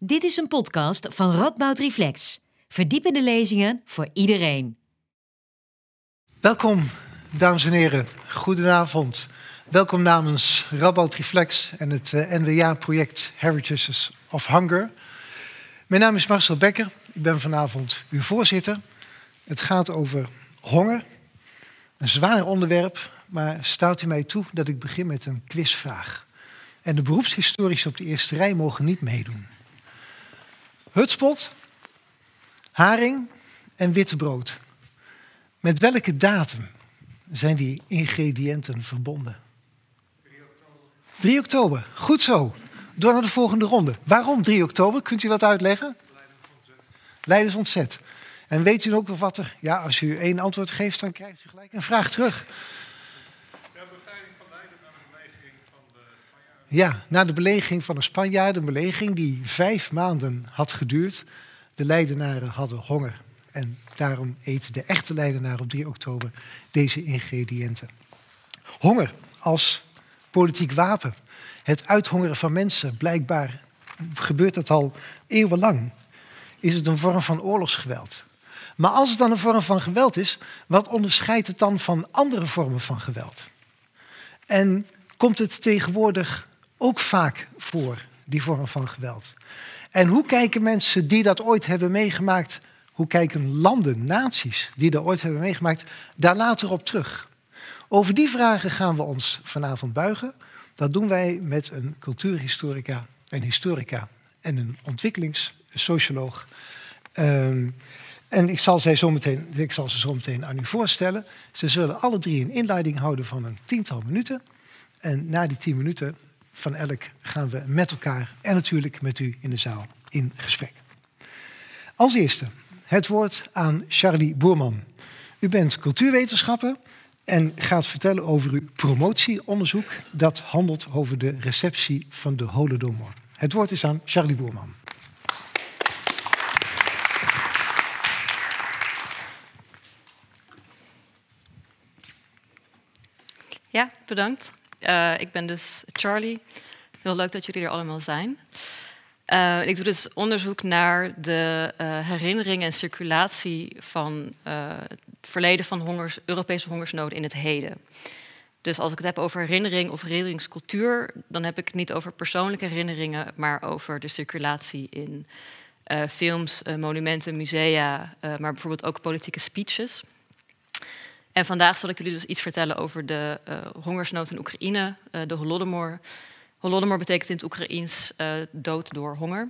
Dit is een podcast van Radboud Reflex. Verdiepende lezingen voor iedereen. Welkom, dames en heren. Goedenavond. Welkom namens Radboud Reflex en het uh, NWA-project Heritages of Hunger. Mijn naam is Marcel Becker. Ik ben vanavond uw voorzitter. Het gaat over honger. Een zwaar onderwerp, maar staat u mij toe dat ik begin met een quizvraag. En de beroepshistorici op de eerste rij mogen niet meedoen. Hutspot, haring en witte brood. Met welke datum zijn die ingrediënten verbonden? 3 oktober. 3 oktober, goed zo. Door naar de volgende ronde. Waarom 3 oktober? Kunt u dat uitleggen? Leiders ontzet. En weet u ook wat er... Ja, als u één antwoord geeft, dan krijgt u gelijk een vraag terug. Ja, na de belegering van de Spanjaarden, een belegering die vijf maanden had geduurd. De Leidenaren hadden honger en daarom eten de echte Leidenaren op 3 oktober deze ingrediënten. Honger als politiek wapen. Het uithongeren van mensen, blijkbaar gebeurt dat al eeuwenlang. Is het een vorm van oorlogsgeweld? Maar als het dan een vorm van geweld is, wat onderscheidt het dan van andere vormen van geweld? En komt het tegenwoordig ook vaak voor, die vorm van geweld? En hoe kijken mensen die dat ooit hebben meegemaakt, hoe kijken landen, naties die dat ooit hebben meegemaakt, daar later op terug? Over die vragen gaan we ons vanavond buigen. Dat doen wij met een cultuurhistorica, een historica en een ontwikkelingssocioloog. Um, en ik zal, zo meteen, ik zal ze zo meteen aan u voorstellen. Ze zullen alle drie een inleiding houden van een tiental minuten. En na die tien minuten van elk gaan we met elkaar en natuurlijk met u in de zaal in gesprek. Als eerste het woord aan Charlie Boerman. U bent cultuurwetenschapper en gaat vertellen over uw promotieonderzoek dat handelt over de receptie van de Holodomor. Het woord is aan Charlie Boerman. Ja, bedankt. Uh, ik ben dus Charlie. Heel leuk dat jullie er allemaal zijn. Uh, ik doe dus onderzoek naar de uh, herinnering en circulatie van het verleden van hongers, Europese hongersnoden in het heden. Dus als ik het heb over herinnering of herinneringscultuur, dan heb ik het niet over persoonlijke herinneringen, maar over de circulatie in films, monumenten, musea, maar bijvoorbeeld ook politieke speeches. En vandaag zal ik jullie dus iets vertellen over de uh, hongersnood in Oekraïne, uh, de Holodomor. Holodomor betekent in het Oekraïens uh, dood door honger.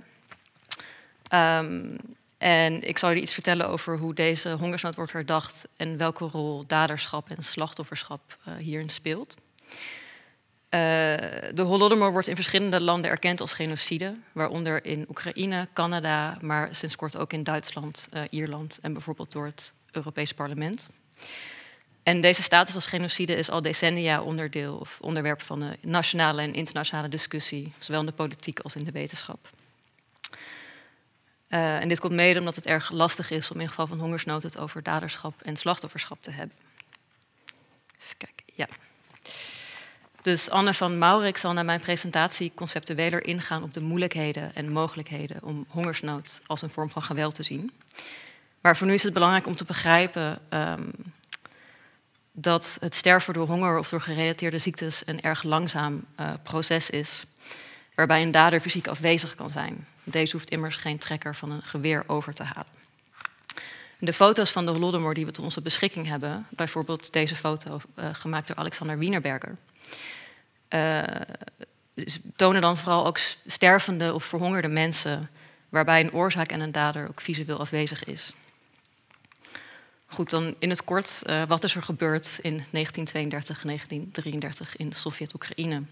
Um, en ik zal jullie iets vertellen over hoe deze hongersnood wordt herdacht en welke rol daderschap en slachtofferschap hierin speelt. de Holodomor wordt in verschillende landen erkend als genocide, waaronder in Oekraïne, Canada, maar sinds kort ook in Duitsland, Ierland en bijvoorbeeld door het Europees Parlement. En deze status als genocide is al decennia onderdeel of onderwerp van de nationale en internationale discussie, zowel in de politiek als in de wetenschap. Uh, en dit komt mede omdat het erg lastig is om in geval van hongersnood het over daderschap en slachtofferschap te hebben. Even kijken, ja. Dus Anne van Maurik zal na mijn presentatie conceptueler ingaan op de moeilijkheden en mogelijkheden om hongersnood als een vorm van geweld te zien. Maar voor nu is het belangrijk om te begrijpen um, dat het sterven door honger of door gerelateerde ziektes een erg langzaam uh, proces is, waarbij een dader fysiek afwezig kan zijn. Deze hoeft immers geen trekker van een geweer over te halen. De foto's van de Holodomor die we tot onze beschikking hebben, bijvoorbeeld deze foto uh, gemaakt door Alexander Wienerberger, uh, tonen dan vooral ook stervende of verhongerde mensen, waarbij een oorzaak en een dader ook visueel afwezig is. Goed, dan in het kort, uh, wat is er gebeurd in 1932 1933 in Sovjet-Oekraïne?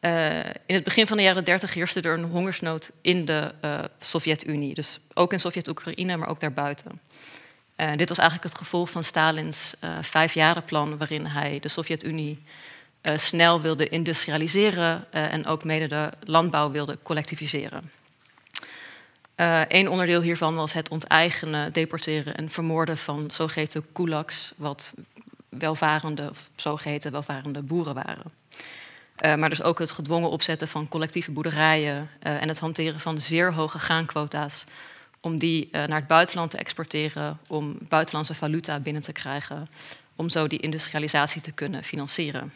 Uh, in het begin van de jaren 30 heerste er een hongersnood in de uh, Sovjet-Unie. Dus ook in Sovjet-Oekraïne, maar ook daarbuiten. dit was eigenlijk het gevolg van Stalins vijfjarenplan, waarin hij de Sovjet-Unie snel wilde industrialiseren en ook mede de landbouw wilde collectiviseren. Een onderdeel hiervan was het onteigenen, deporteren en vermoorden van zogeheten kulaks, wat welvarende, of zogeheten welvarende boeren waren. maar dus ook het gedwongen opzetten van collectieve boerderijen en het hanteren van zeer hoge graanquota's om die naar het buitenland te exporteren, om buitenlandse valuta binnen te krijgen, om zo die industrialisatie te kunnen financieren.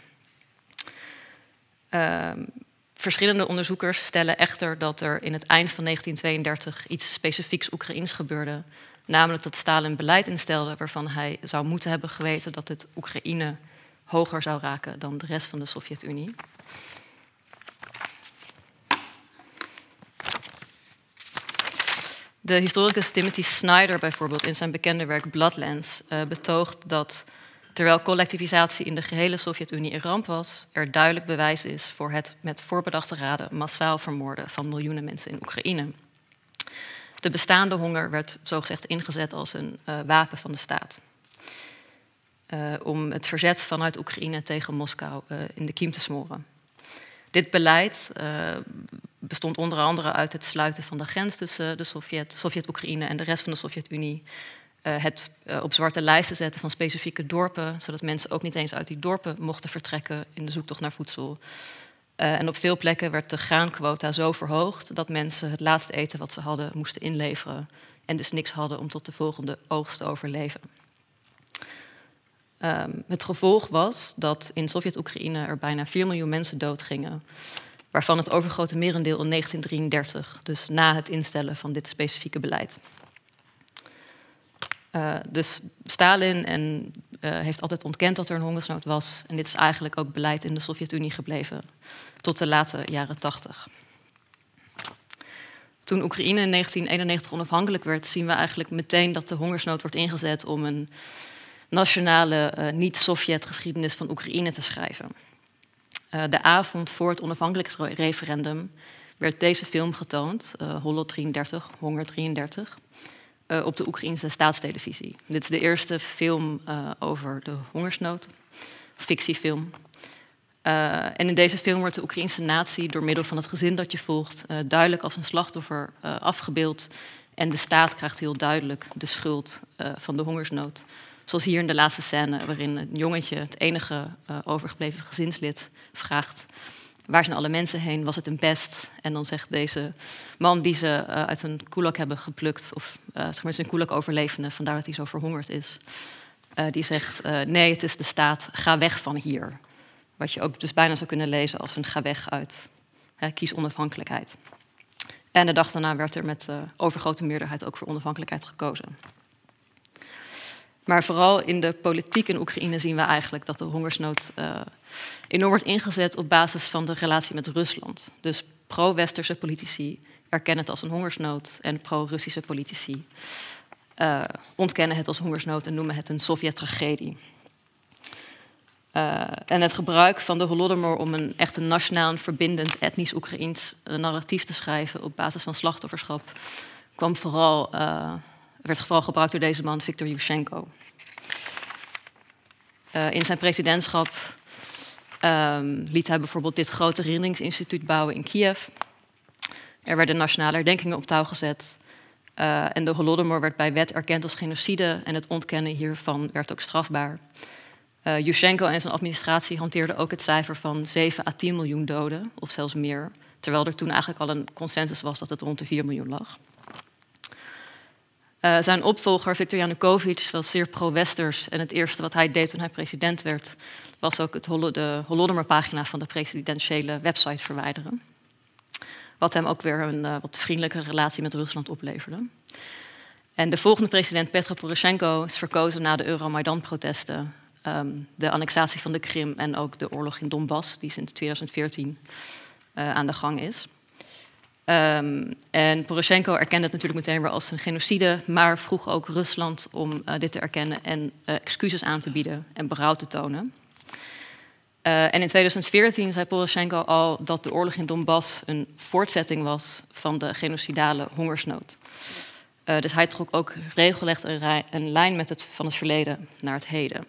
Verschillende onderzoekers stellen echter dat er in het eind van 1932 iets specifieks Oekraïens gebeurde. Namelijk dat Stalin beleid instelde waarvan hij zou moeten hebben geweten dat het Oekraïne hoger zou raken dan de rest van de Sovjet-Unie. De historicus Timothy Snyder bijvoorbeeld in zijn bekende werk Bloodlands uh, betoogt dat terwijl collectivisatie in de gehele Sovjet-Unie een ramp was, er duidelijk bewijs is voor het met voorbedachte raden massaal vermoorden van miljoenen mensen in Oekraïne. De bestaande honger werd zogezegd ingezet als een uh, wapen van de staat. Uh, om het verzet vanuit Oekraïne tegen Moskou uh, in de kiem te smoren. Dit beleid bestond onder andere uit het sluiten van de grens tussen de Sovjet-Oekraïne en de rest van de Sovjet-Unie. Uh, het uh, op zwarte lijsten zetten van specifieke dorpen, zodat mensen ook niet eens uit die dorpen mochten vertrekken in de zoektocht naar voedsel. Uh, en op veel plekken werd de graanquota zo verhoogd dat mensen het laatste eten wat ze hadden moesten inleveren en dus niks hadden om tot de volgende oogst te overleven. Um, het gevolg was dat in Sovjet-Oekraïne er bijna 4 miljoen mensen doodgingen, waarvan het overgrote merendeel in 1933, dus na het instellen van dit specifieke beleid. Uh, dus Stalin en, uh, heeft altijd ontkend dat er een hongersnood was. En dit is eigenlijk ook beleid in de Sovjet-Unie gebleven tot de late jaren 80. Toen Oekraïne in 1991 onafhankelijk werd, zien we eigenlijk meteen dat de hongersnood wordt ingezet om een nationale, uh, niet-Sovjet-geschiedenis van Oekraïne te schrijven. de avond voor het onafhankelijkheidsreferendum werd deze film getoond, Hollo 33, Honger 33. Uh, op de Oekraïnse staatstelevisie. Dit is de eerste film uh, over de hongersnood, fictiefilm. Uh, en in deze film wordt de Oekraïnse natie door middel van het gezin dat je volgt duidelijk als een slachtoffer afgebeeld. En de staat krijgt heel duidelijk de schuld van de hongersnood. Zoals hier in de laatste scène, waarin een jongetje, het enige overgebleven gezinslid, vraagt waar zijn alle mensen heen? Was het een pest? En dan zegt deze man die ze uh, uit een koelak hebben geplukt, of uh, zeg maar zijn koelak overlevende, vandaar dat hij zo verhongerd is, uh, die zegt: Nee, het is de staat, ga weg van hier. Wat je ook dus bijna zou kunnen lezen als een ga weg uit, kies onafhankelijkheid. En de dag daarna werd er met overgrote meerderheid ook voor onafhankelijkheid gekozen. Maar vooral in de politiek in Oekraïne zien we eigenlijk dat de hongersnood uh, enorm wordt ingezet op basis van de relatie met Rusland. Dus pro-westerse politici erkennen het als een hongersnood en pro-Russische politici uh, ontkennen het als hongersnood en noemen het een Sovjet-tragedie. Uh, en het gebruik van de Holodomor om een echt een nationaal verbindend etnisch Oekraïens narratief te schrijven op basis van slachtofferschap kwam vooral werd vooral gebruikt door deze man, Viktor Yushchenko. Uh, in zijn presidentschap um, liet hij bijvoorbeeld dit grote herinneringsinstituut bouwen in Kiev. Er werden nationale herdenkingen op touw gezet. Uh, en de Holodomor werd bij wet erkend als genocide en het ontkennen hiervan werd ook strafbaar. Uh, Yushchenko en zijn administratie hanteerden ook het cijfer van 7 à 10 miljoen doden, of zelfs meer. Terwijl er toen eigenlijk al een consensus was dat het rond de 4 miljoen lag. Uh, zijn opvolger, Viktor Yanukovych, was zeer pro-westers. En het eerste wat hij deed toen hij president werd, was ook het de Holodomor-pagina van de presidentiële website verwijderen. Wat hem ook weer een uh, wat vriendelijke relatie met Rusland opleverde. En de volgende president, Petro Poroshenko, is verkozen na de Euromaidan-protesten, um, de annexatie van de Krim en ook de oorlog in Donbass, die sinds 2014 uh, aan de gang is. Um, en Poroshenko erkende het natuurlijk meteen weer als een genocide, maar vroeg ook Rusland om uh, dit te erkennen en uh, excuses aan te bieden en berouw te tonen. Uh, en in 2014 zei Poroshenko al dat de oorlog in Donbass een voortzetting was van de genocidale hongersnood. dus hij trok ook regelrecht een, een, lijn met het, van het verleden naar het heden.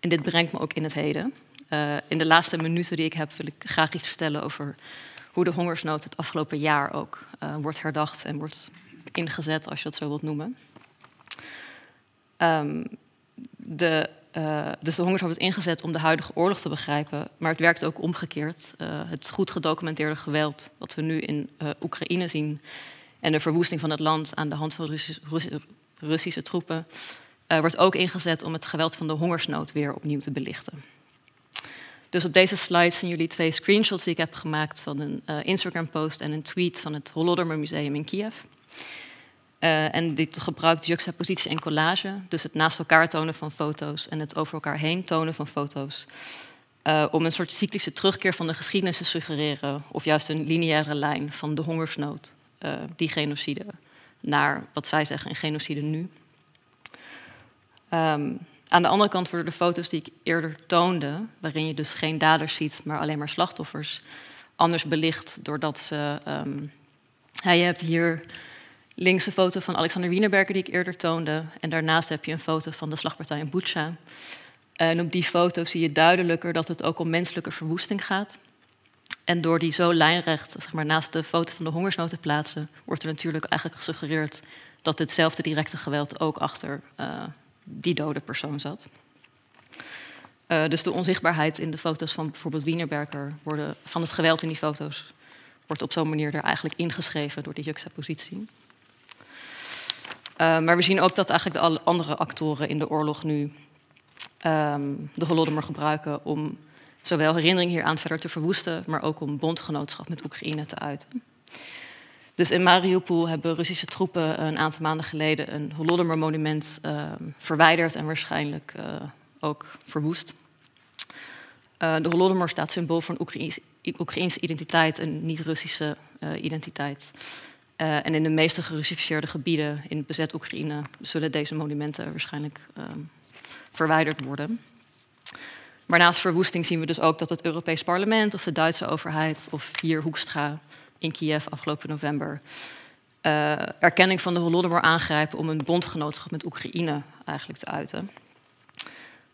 En dit brengt me ook in het heden. in de laatste minuten die ik heb wil ik graag iets vertellen over hoe de hongersnood het afgelopen jaar ook uh, wordt herdacht en wordt ingezet, als je dat zo wilt noemen. Um, de dus de hongersnood wordt ingezet om de huidige oorlog te begrijpen, maar het werkt ook omgekeerd. het goed gedocumenteerde geweld wat we nu in Oekraïne zien en de verwoesting van het land aan de hand van Russische troepen, wordt ook ingezet om het geweld van de hongersnood weer opnieuw te belichten. Dus op deze slide zien jullie twee screenshots die ik heb gemaakt van een uh, Instagram-post en een tweet van het Holodomor Museum in Kiev. Uh, en dit gebruikt juxtapositie en collage, dus het naast elkaar tonen van foto's en het over elkaar heen tonen van foto's, uh, om een soort cyclische terugkeer van de geschiedenis te suggereren, of juist een lineaire lijn van de hongersnood, die genocide, naar wat zij zeggen een genocide nu. Um, aan de andere kant worden de foto's die ik eerder toonde, waarin je dus geen daders ziet, maar alleen maar slachtoffers, anders belicht doordat ze. Ja, je hebt hier links een foto van Alexander Wienerberger die ik eerder toonde, en daarnaast heb je een foto van de slagpartij in Bucha. En op die foto zie je duidelijker dat het ook om menselijke verwoesting gaat. En door die zo lijnrecht zeg maar, naast de foto van de hongersnood te plaatsen, wordt er natuurlijk eigenlijk gesuggereerd dat hetzelfde directe geweld ook achter uh, die dode persoon zat. Uh, dus de onzichtbaarheid in de foto's van bijvoorbeeld Wienerberger worden, van het geweld in die foto's wordt op zo'n manier er eigenlijk ingeschreven door die juxtapositie. Uh, maar we zien ook dat eigenlijk de andere actoren in de oorlog nu um, de Holodomor gebruiken om zowel herinnering hieraan verder te verwoesten, maar ook om bondgenootschap met Oekraïne te uiten. Dus in Mariupol hebben Russische troepen een aantal maanden geleden een Holodomor-monument uh, verwijderd en waarschijnlijk uh, ook verwoest. Uh, de Holodomor staat symbool voor een Oekraïnse identiteit, een niet-Russische identiteit. en in de meeste gerussificeerde gebieden in bezet Oekraïne zullen deze monumenten waarschijnlijk ehm, verwijderd worden. Maar naast verwoesting zien we dus ook dat het Europees Parlement of de Duitse overheid of hier Hoekstra in Kiev afgelopen november. Uh, erkenning van de Holodomor aangrijpen om een bondgenootschap met Oekraïne eigenlijk te uiten.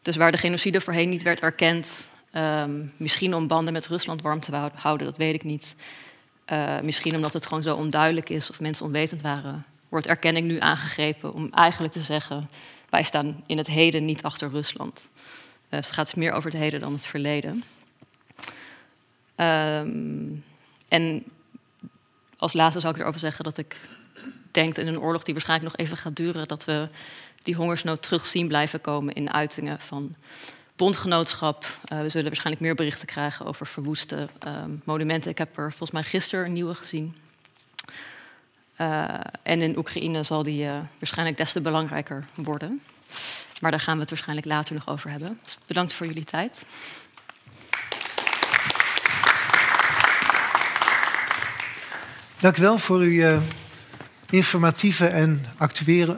Dus waar de genocide voorheen niet werd erkend, um, misschien om banden met Rusland warm te houden, dat weet ik niet. Uh, misschien omdat het gewoon zo onduidelijk is of mensen onwetend waren, wordt erkenning nu aangegrepen om eigenlijk te zeggen: wij staan in het heden niet achter Rusland. Uh, dus het gaat dus meer over het heden dan het verleden. Um, en als laatste zou ik erover zeggen dat ik denk in een oorlog die waarschijnlijk nog even gaat duren, dat we die hongersnood terug zien blijven komen in uitingen van bondgenootschap. Uh, we zullen waarschijnlijk meer berichten krijgen over verwoeste uh, monumenten. Ik heb er volgens mij gisteren een nieuwe gezien. Uh, en in Oekraïne zal die eh, waarschijnlijk des te belangrijker worden. Maar daar gaan we het waarschijnlijk later nog over hebben. bedankt voor jullie tijd. Dank u wel voor uw uh, informatieve en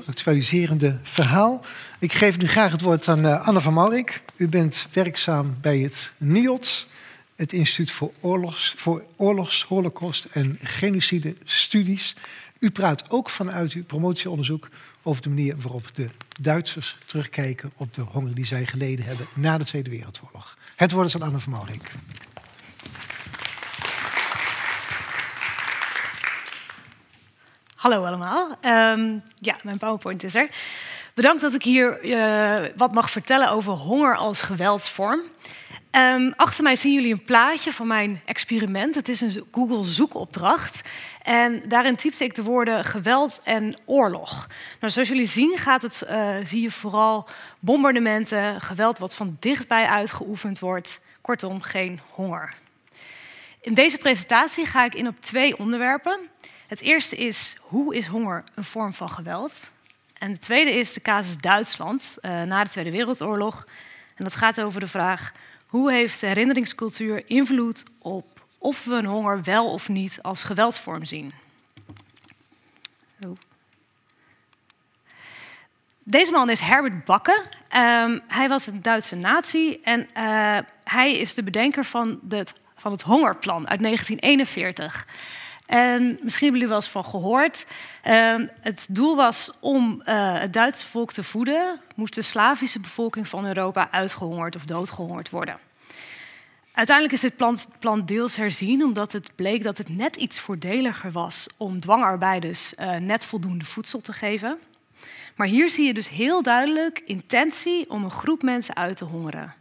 actualiserende verhaal. Ik geef nu graag het woord aan uh, Anne van Maurik. U bent werkzaam bij het NIOT, het Instituut voor Oorlogs, voor Oorlogs Holocaust en Genocide Studies. U praat ook vanuit uw promotieonderzoek over de manier waarop de Duitsers terugkijken op de honger die zij geleden hebben na de Tweede Wereldoorlog. Het woord is aan Anne van Maurik. Hallo allemaal. Um, ja, mijn PowerPoint is er. Bedankt dat ik hier uh, wat mag vertellen over honger als geweldsvorm. Um, achter mij zien jullie een plaatje van mijn experiment. Het is een Google zoekopdracht. En daarin typte ik de woorden geweld en oorlog. Nou, zoals jullie zien gaat het, uh, zie je vooral bombardementen, geweld wat van dichtbij uitgeoefend wordt. Kortom, geen honger. In deze presentatie ga ik in op twee onderwerpen. Het eerste is, hoe is honger een vorm van geweld? En het tweede is de casus Duitsland uh, na de Tweede Wereldoorlog. En dat gaat over de vraag, hoe heeft de herinneringscultuur invloed op of we een honger wel of niet als geweldsvorm zien? Deze man is Herbert Bakke. Um, hij was een Duitse nazi en uh, hij is de bedenker van, het, van het hongerplan uit 1941. En misschien hebben jullie wel eens van gehoord. Uh, het doel was om uh, het Duitse volk te voeden, moest de Slavische bevolking van Europa uitgehongerd of doodgehongerd worden. Uiteindelijk is dit plan, plan, deels herzien, omdat het bleek dat het net iets voordeliger was om dwangarbeiders uh, net voldoende voedsel te geven. Maar hier zie je dus heel duidelijk intentie om een groep mensen uit te hongeren.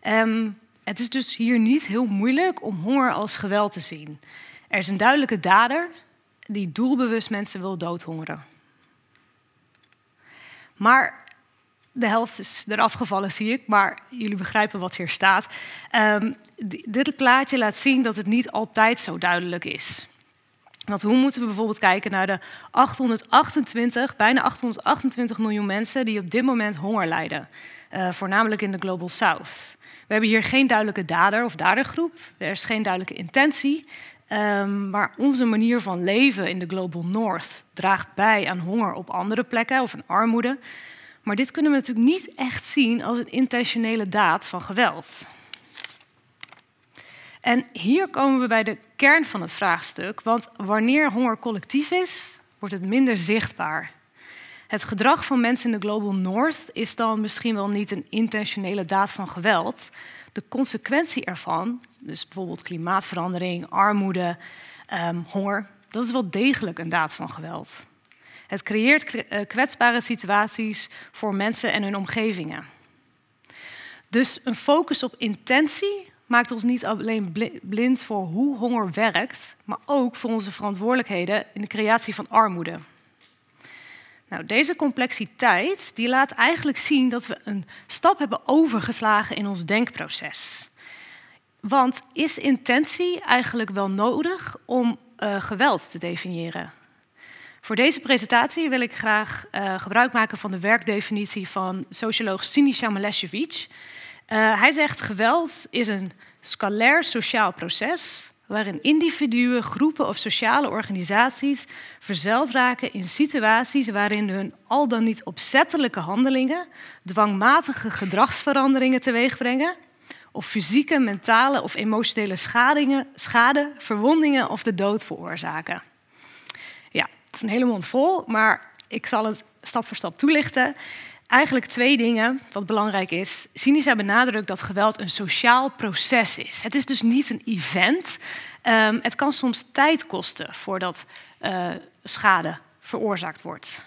Ehm, het is dus hier niet heel moeilijk om honger als geweld te zien. Er is een duidelijke dader die doelbewust mensen wil doodhongeren. Maar de helft is eraf gevallen, zie ik, maar jullie begrijpen wat hier staat. Um, dit plaatje laat zien dat het niet altijd zo duidelijk is. Want hoe moeten we bijvoorbeeld kijken naar de 828, bijna 828 miljoen mensen die op dit moment honger lijden, uh, voornamelijk in de Global South. We hebben hier geen duidelijke dader of dadergroep, er is geen duidelijke intentie, um, maar onze manier van leven in de Global North draagt bij aan honger op andere plekken of aan armoede. Maar dit kunnen we natuurlijk niet echt zien als een intentionele daad van geweld. En hier komen we bij de kern van het vraagstuk, want wanneer honger collectief is, wordt het minder zichtbaar. Het gedrag van mensen in de Global North is dan misschien wel niet een intentionele daad van geweld. De consequentie ervan, dus bijvoorbeeld klimaatverandering, armoede, um, honger, dat is wel degelijk een daad van geweld. Het creëert eh, kwetsbare situaties voor mensen en hun omgevingen. Dus een focus op intentie maakt ons niet alleen blind voor hoe honger werkt, maar ook voor onze verantwoordelijkheden in de creatie van armoede. Nou, deze complexiteit die laat eigenlijk zien dat we een stap hebben overgeslagen in ons denkproces. Want is intentie eigenlijk wel nodig om uh, geweld te definiëren? Voor deze presentatie wil ik graag uh, gebruik maken van de werkdefinitie van socioloog Sinisa Maleshevich. Uh, hij zegt geweld is een scalair sociaal proces waarin individuen, groepen of sociale organisaties verzeld raken in situaties waarin hun al dan niet opzettelijke handelingen dwangmatige gedragsveranderingen teweegbrengen of fysieke, mentale of emotionele schade, verwondingen of de dood veroorzaken. Ja, het is een hele mond vol, maar ik zal het stap voor stap toelichten. Eigenlijk twee dingen wat belangrijk is. Synica benadrukt dat geweld een sociaal proces is. Het is dus niet een event. Um, het kan soms tijd kosten voordat uh, schade veroorzaakt wordt.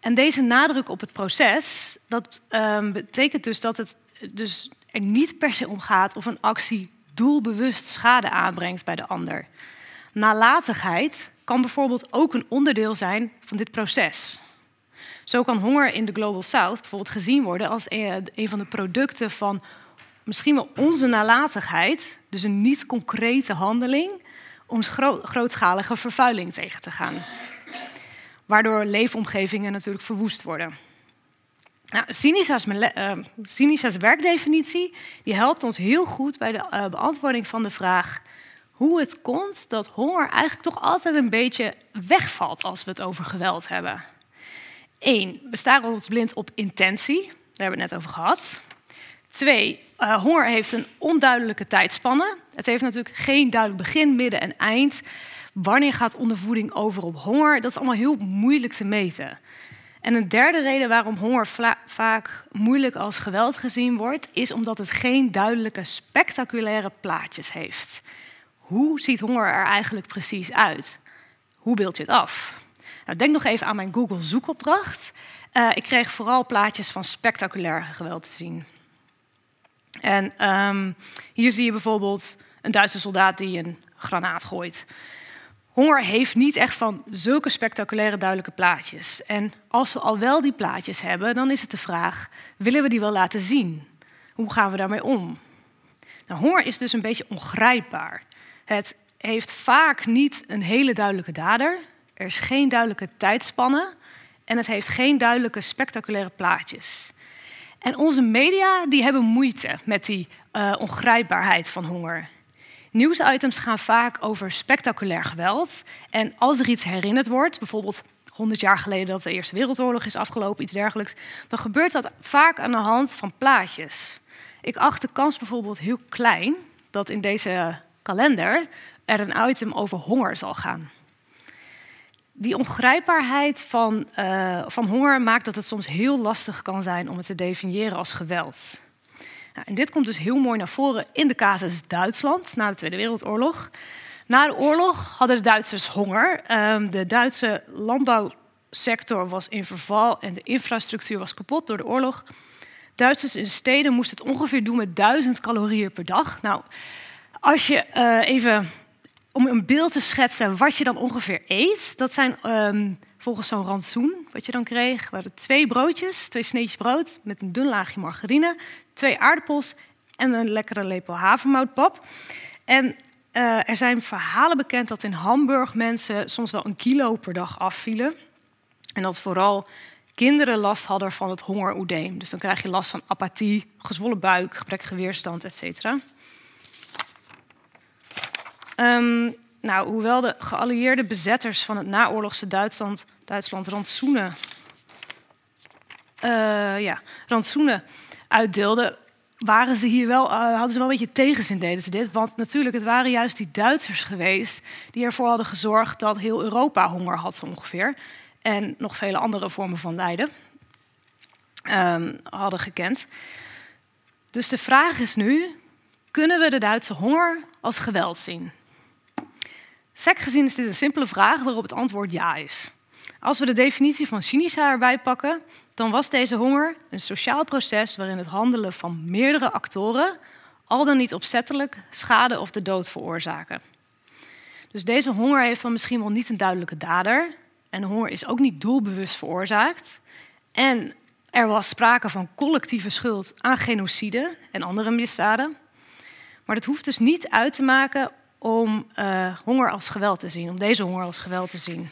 En deze nadruk op het proces, dat um, betekent dus dat het dus niet per se om gaat of een actie doelbewust schade aanbrengt bij de ander. Nalatigheid kan bijvoorbeeld ook een onderdeel zijn van dit proces. Zo kan honger in de Global South bijvoorbeeld gezien worden als een van de producten van misschien wel onze nalatigheid, dus een niet concrete handeling, om grootschalige vervuiling tegen te gaan. Waardoor leefomgevingen natuurlijk verwoest worden. Nou, Sinisa's, uh, werkdefinitie die helpt ons heel goed bij de uh, beantwoording van de vraag hoe het komt dat honger eigenlijk toch altijd een beetje wegvalt als we het over geweld hebben. Eén, we staren ons blind op intentie, daar hebben we het net over gehad. Twee, uh, honger heeft een onduidelijke tijdspanne. Het heeft natuurlijk geen duidelijk begin, midden en eind. Wanneer gaat ondervoeding over op honger? Dat is allemaal heel moeilijk te meten. En een derde reden waarom honger vaak moeilijk als geweld gezien wordt, is omdat het geen duidelijke, spectaculaire plaatjes heeft. Hoe ziet honger er eigenlijk precies uit? Hoe beeld je het af? Nou, denk nog even aan mijn Google zoekopdracht. Uh, ik kreeg vooral plaatjes van spectaculair geweld te zien. En um, hier zie je bijvoorbeeld een Duitse soldaat die een granaat gooit. Honger heeft niet echt van zulke spectaculaire duidelijke plaatjes. En als we al wel die plaatjes hebben, dan is het de vraag: willen we die wel laten zien? Hoe gaan we daarmee om? Nou, honger is dus een beetje ongrijpbaar. Het heeft vaak niet een hele duidelijke dader. Er is geen duidelijke tijdspanne. En het heeft geen duidelijke spectaculaire plaatjes. En onze media die hebben moeite met die uh, ongrijpbaarheid van honger. Nieuwsitems gaan vaak over spectaculair geweld. En als er iets herinnerd wordt, bijvoorbeeld 100 jaar geleden dat de Eerste Wereldoorlog is afgelopen, iets dergelijks, dan gebeurt dat vaak aan de hand van plaatjes. Ik acht de kans bijvoorbeeld heel klein dat in deze kalender er een item over honger zal gaan. Die ongrijpbaarheid van, uh, van honger maakt dat het soms heel lastig kan zijn om het te definiëren als geweld. Nou, en dit komt dus heel mooi naar voren in de casus Duitsland na de Tweede Wereldoorlog. Na de oorlog hadden de Duitsers honger. Um, de Duitse landbouw sector was in verval en de infrastructuur was kapot door de oorlog. Duitsers in steden moesten het ongeveer doen met 1000 calorieën per dag. Nou, als je uh, even om een beeld te schetsen wat je dan ongeveer eet, dat zijn um, volgens zo'n rantsoen wat je dan kreeg, waren twee broodjes, twee sneetjes brood met een dun laagje margarine, twee aardappels en een lekkere lepel havermoutpap. En uh, er zijn verhalen bekend dat in Hamburg mensen soms wel een kilo per dag afvielen. En dat vooral kinderen last hadden van het hongeroedeem. Dus dan krijg je last van apathie, gezwollen buik, gebrekkige weerstand, etc. Um, nou, hoewel de geallieerde bezetters van het naoorlogse Duitsland, Duitsland rantsoenen, uh, ja, rantsoenen uitdeelden, waren ze hier wel, uh, hadden ze wel een beetje tegenzin deden ze dit. Want natuurlijk, het waren juist die Duitsers geweest die ervoor hadden gezorgd dat heel Europa honger had zo ongeveer. En nog vele andere vormen van lijden um, hadden gekend. Dus de vraag is nu, kunnen we de Duitse honger als geweld zien? Sec gezien is dit een simpele vraag waarop het antwoord ja is. Als we de definitie van cynica erbij pakken, dan was deze honger een sociaal proces waarin het handelen van meerdere actoren al dan niet opzettelijk schade of de dood veroorzaken. Dus deze honger heeft dan misschien wel niet een duidelijke dader. En honger is ook niet doelbewust veroorzaakt. En er was sprake van collectieve schuld aan genocide en andere misdaden. Maar dat hoeft dus niet uit te maken om uh, honger als geweld te zien, om deze honger als geweld te zien.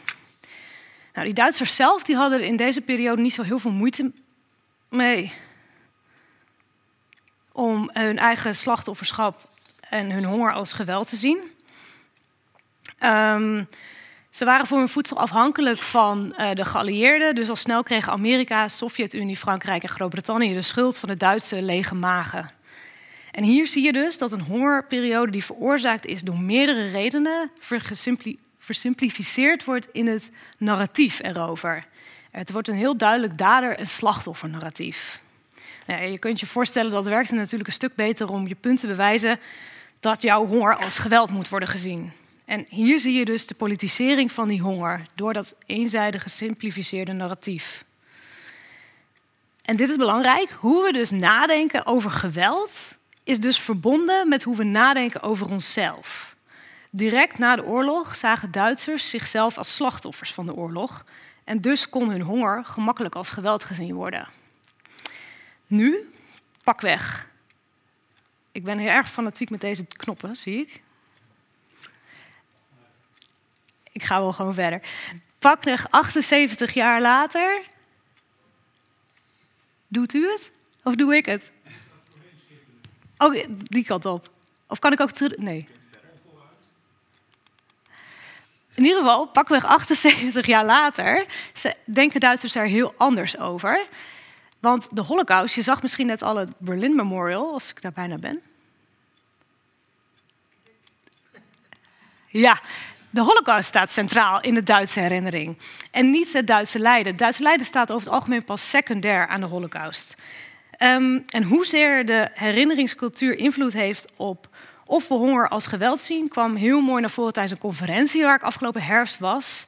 Nou, die Duitsers zelf die hadden in deze periode niet zo heel veel moeite mee om hun eigen slachtofferschap en hun honger als geweld te zien. Um, ze waren voor hun voedsel afhankelijk van uh, de geallieerden. Dus al snel kregen Amerika, Sovjet-Unie, Frankrijk en Groot-Brittannië de schuld van de Duitse lege magen. En hier zie je dus dat een hongerperiode die veroorzaakt is door meerdere redenen versimplificeerd wordt in het narratief erover. Het wordt een heel duidelijk dader- en slachtoffernarratief. Nou, je kunt je voorstellen dat werkt het natuurlijk een stuk beter om je punt te bewijzen dat jouw honger als geweld moet worden gezien. En hier zie je dus de politisering van die honger door dat eenzijdige gesimplificeerde narratief. En dit is belangrijk. Hoe we dus nadenken over geweld is dus verbonden met hoe we nadenken over onszelf. Direct na de oorlog zagen Duitsers zichzelf als slachtoffers van de oorlog en dus kon hun honger gemakkelijk als geweld gezien worden. Nu, pak weg. Ik ben heel erg fanatiek met deze knoppen, zie ik. Ik ga wel gewoon verder. Pakweg 78 jaar later. Doet u het? Of doe ik het? Oh, die kant op. Of kan ik ook terug? Nee. In ieder geval, pakweg 78 jaar later, denken Duitsers er heel anders over. Want de Holocaust, je zag misschien net al het Berlin Memorial, als ik daar bijna ben. Ja, de Holocaust staat centraal in de Duitse herinnering. En niet het Duitse lijden. Het Duitse lijden staat over het algemeen pas secundair aan de Holocaust. Um, en hoezeer de herinneringscultuur invloed heeft op of we honger als geweld zien, kwam heel mooi naar voren tijdens een conferentie waar ik afgelopen herfst was.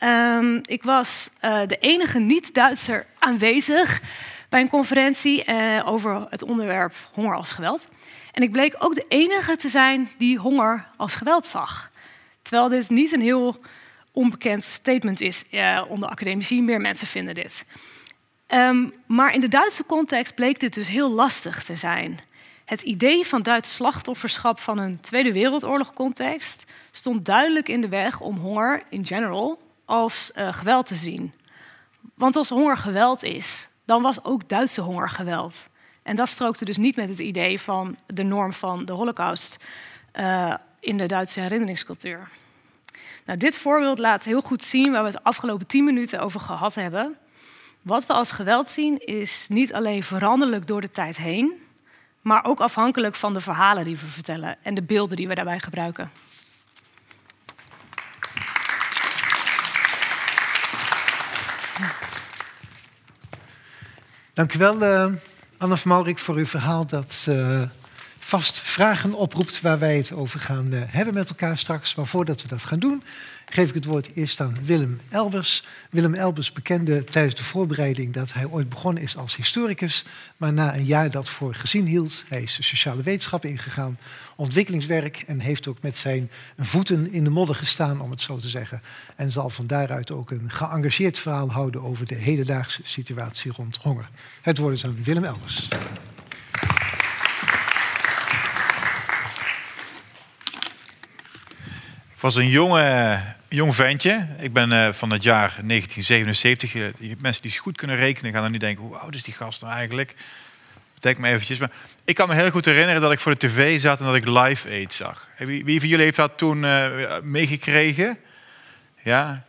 Um, ik was uh, de enige niet-Duitser aanwezig bij een conferentie uh, over het onderwerp honger als geweld. En ik bleek ook de enige te zijn die honger als geweld zag. Terwijl dit niet een heel onbekend statement is uh, onder academici, meer mensen vinden dit. Um, maar in de Duitse context bleek dit dus heel lastig te zijn. Het idee van Duits slachtofferschap van een Tweede Wereldoorlog context stond duidelijk in de weg om honger in general als uh, geweld te zien. Want als honger geweld is, dan was ook Duitse honger geweld. En dat strookte dus niet met het idee van de norm van de Holocaust uh, in de Duitse herinneringscultuur. Nou, dit voorbeeld laat heel goed zien waar we het de afgelopen tien minuten over gehad hebben. Wat we als geweld zien is niet alleen veranderlijk door de tijd heen, maar ook afhankelijk van de verhalen die we vertellen en de beelden die we daarbij gebruiken. Dank u wel, uh, Anne van Maurik, voor uw verhaal dat uh, vast vragen oproept waar wij het over gaan eh, hebben met elkaar straks. Maar voordat we dat gaan doen, geef ik het woord eerst aan Willem Elbers. Willem Elbers bekende tijdens de voorbereiding dat hij ooit begonnen is als historicus, maar na een jaar dat voor gezien hield. Hij is de sociale wetenschappen ingegaan, ontwikkelingswerk en heeft ook met zijn voeten in de modder gestaan, om het zo te zeggen. En zal van daaruit ook een geëngageerd verhaal houden over de hedendaagse situatie rond honger. Het woord is aan Willem Elbers. Was een jonge, jong ventje. Ik ben uh, van het jaar 1977. Uh, mensen die goed kunnen rekenen gaan dan nu denken... hoe oud is die gast nou eigenlijk? Denk me eventjes. Maar ik kan me heel goed herinneren dat ik voor de tv zat... en dat ik Live Aid zag. Wie, wie van jullie heeft dat toen uh, meegekregen? Ja.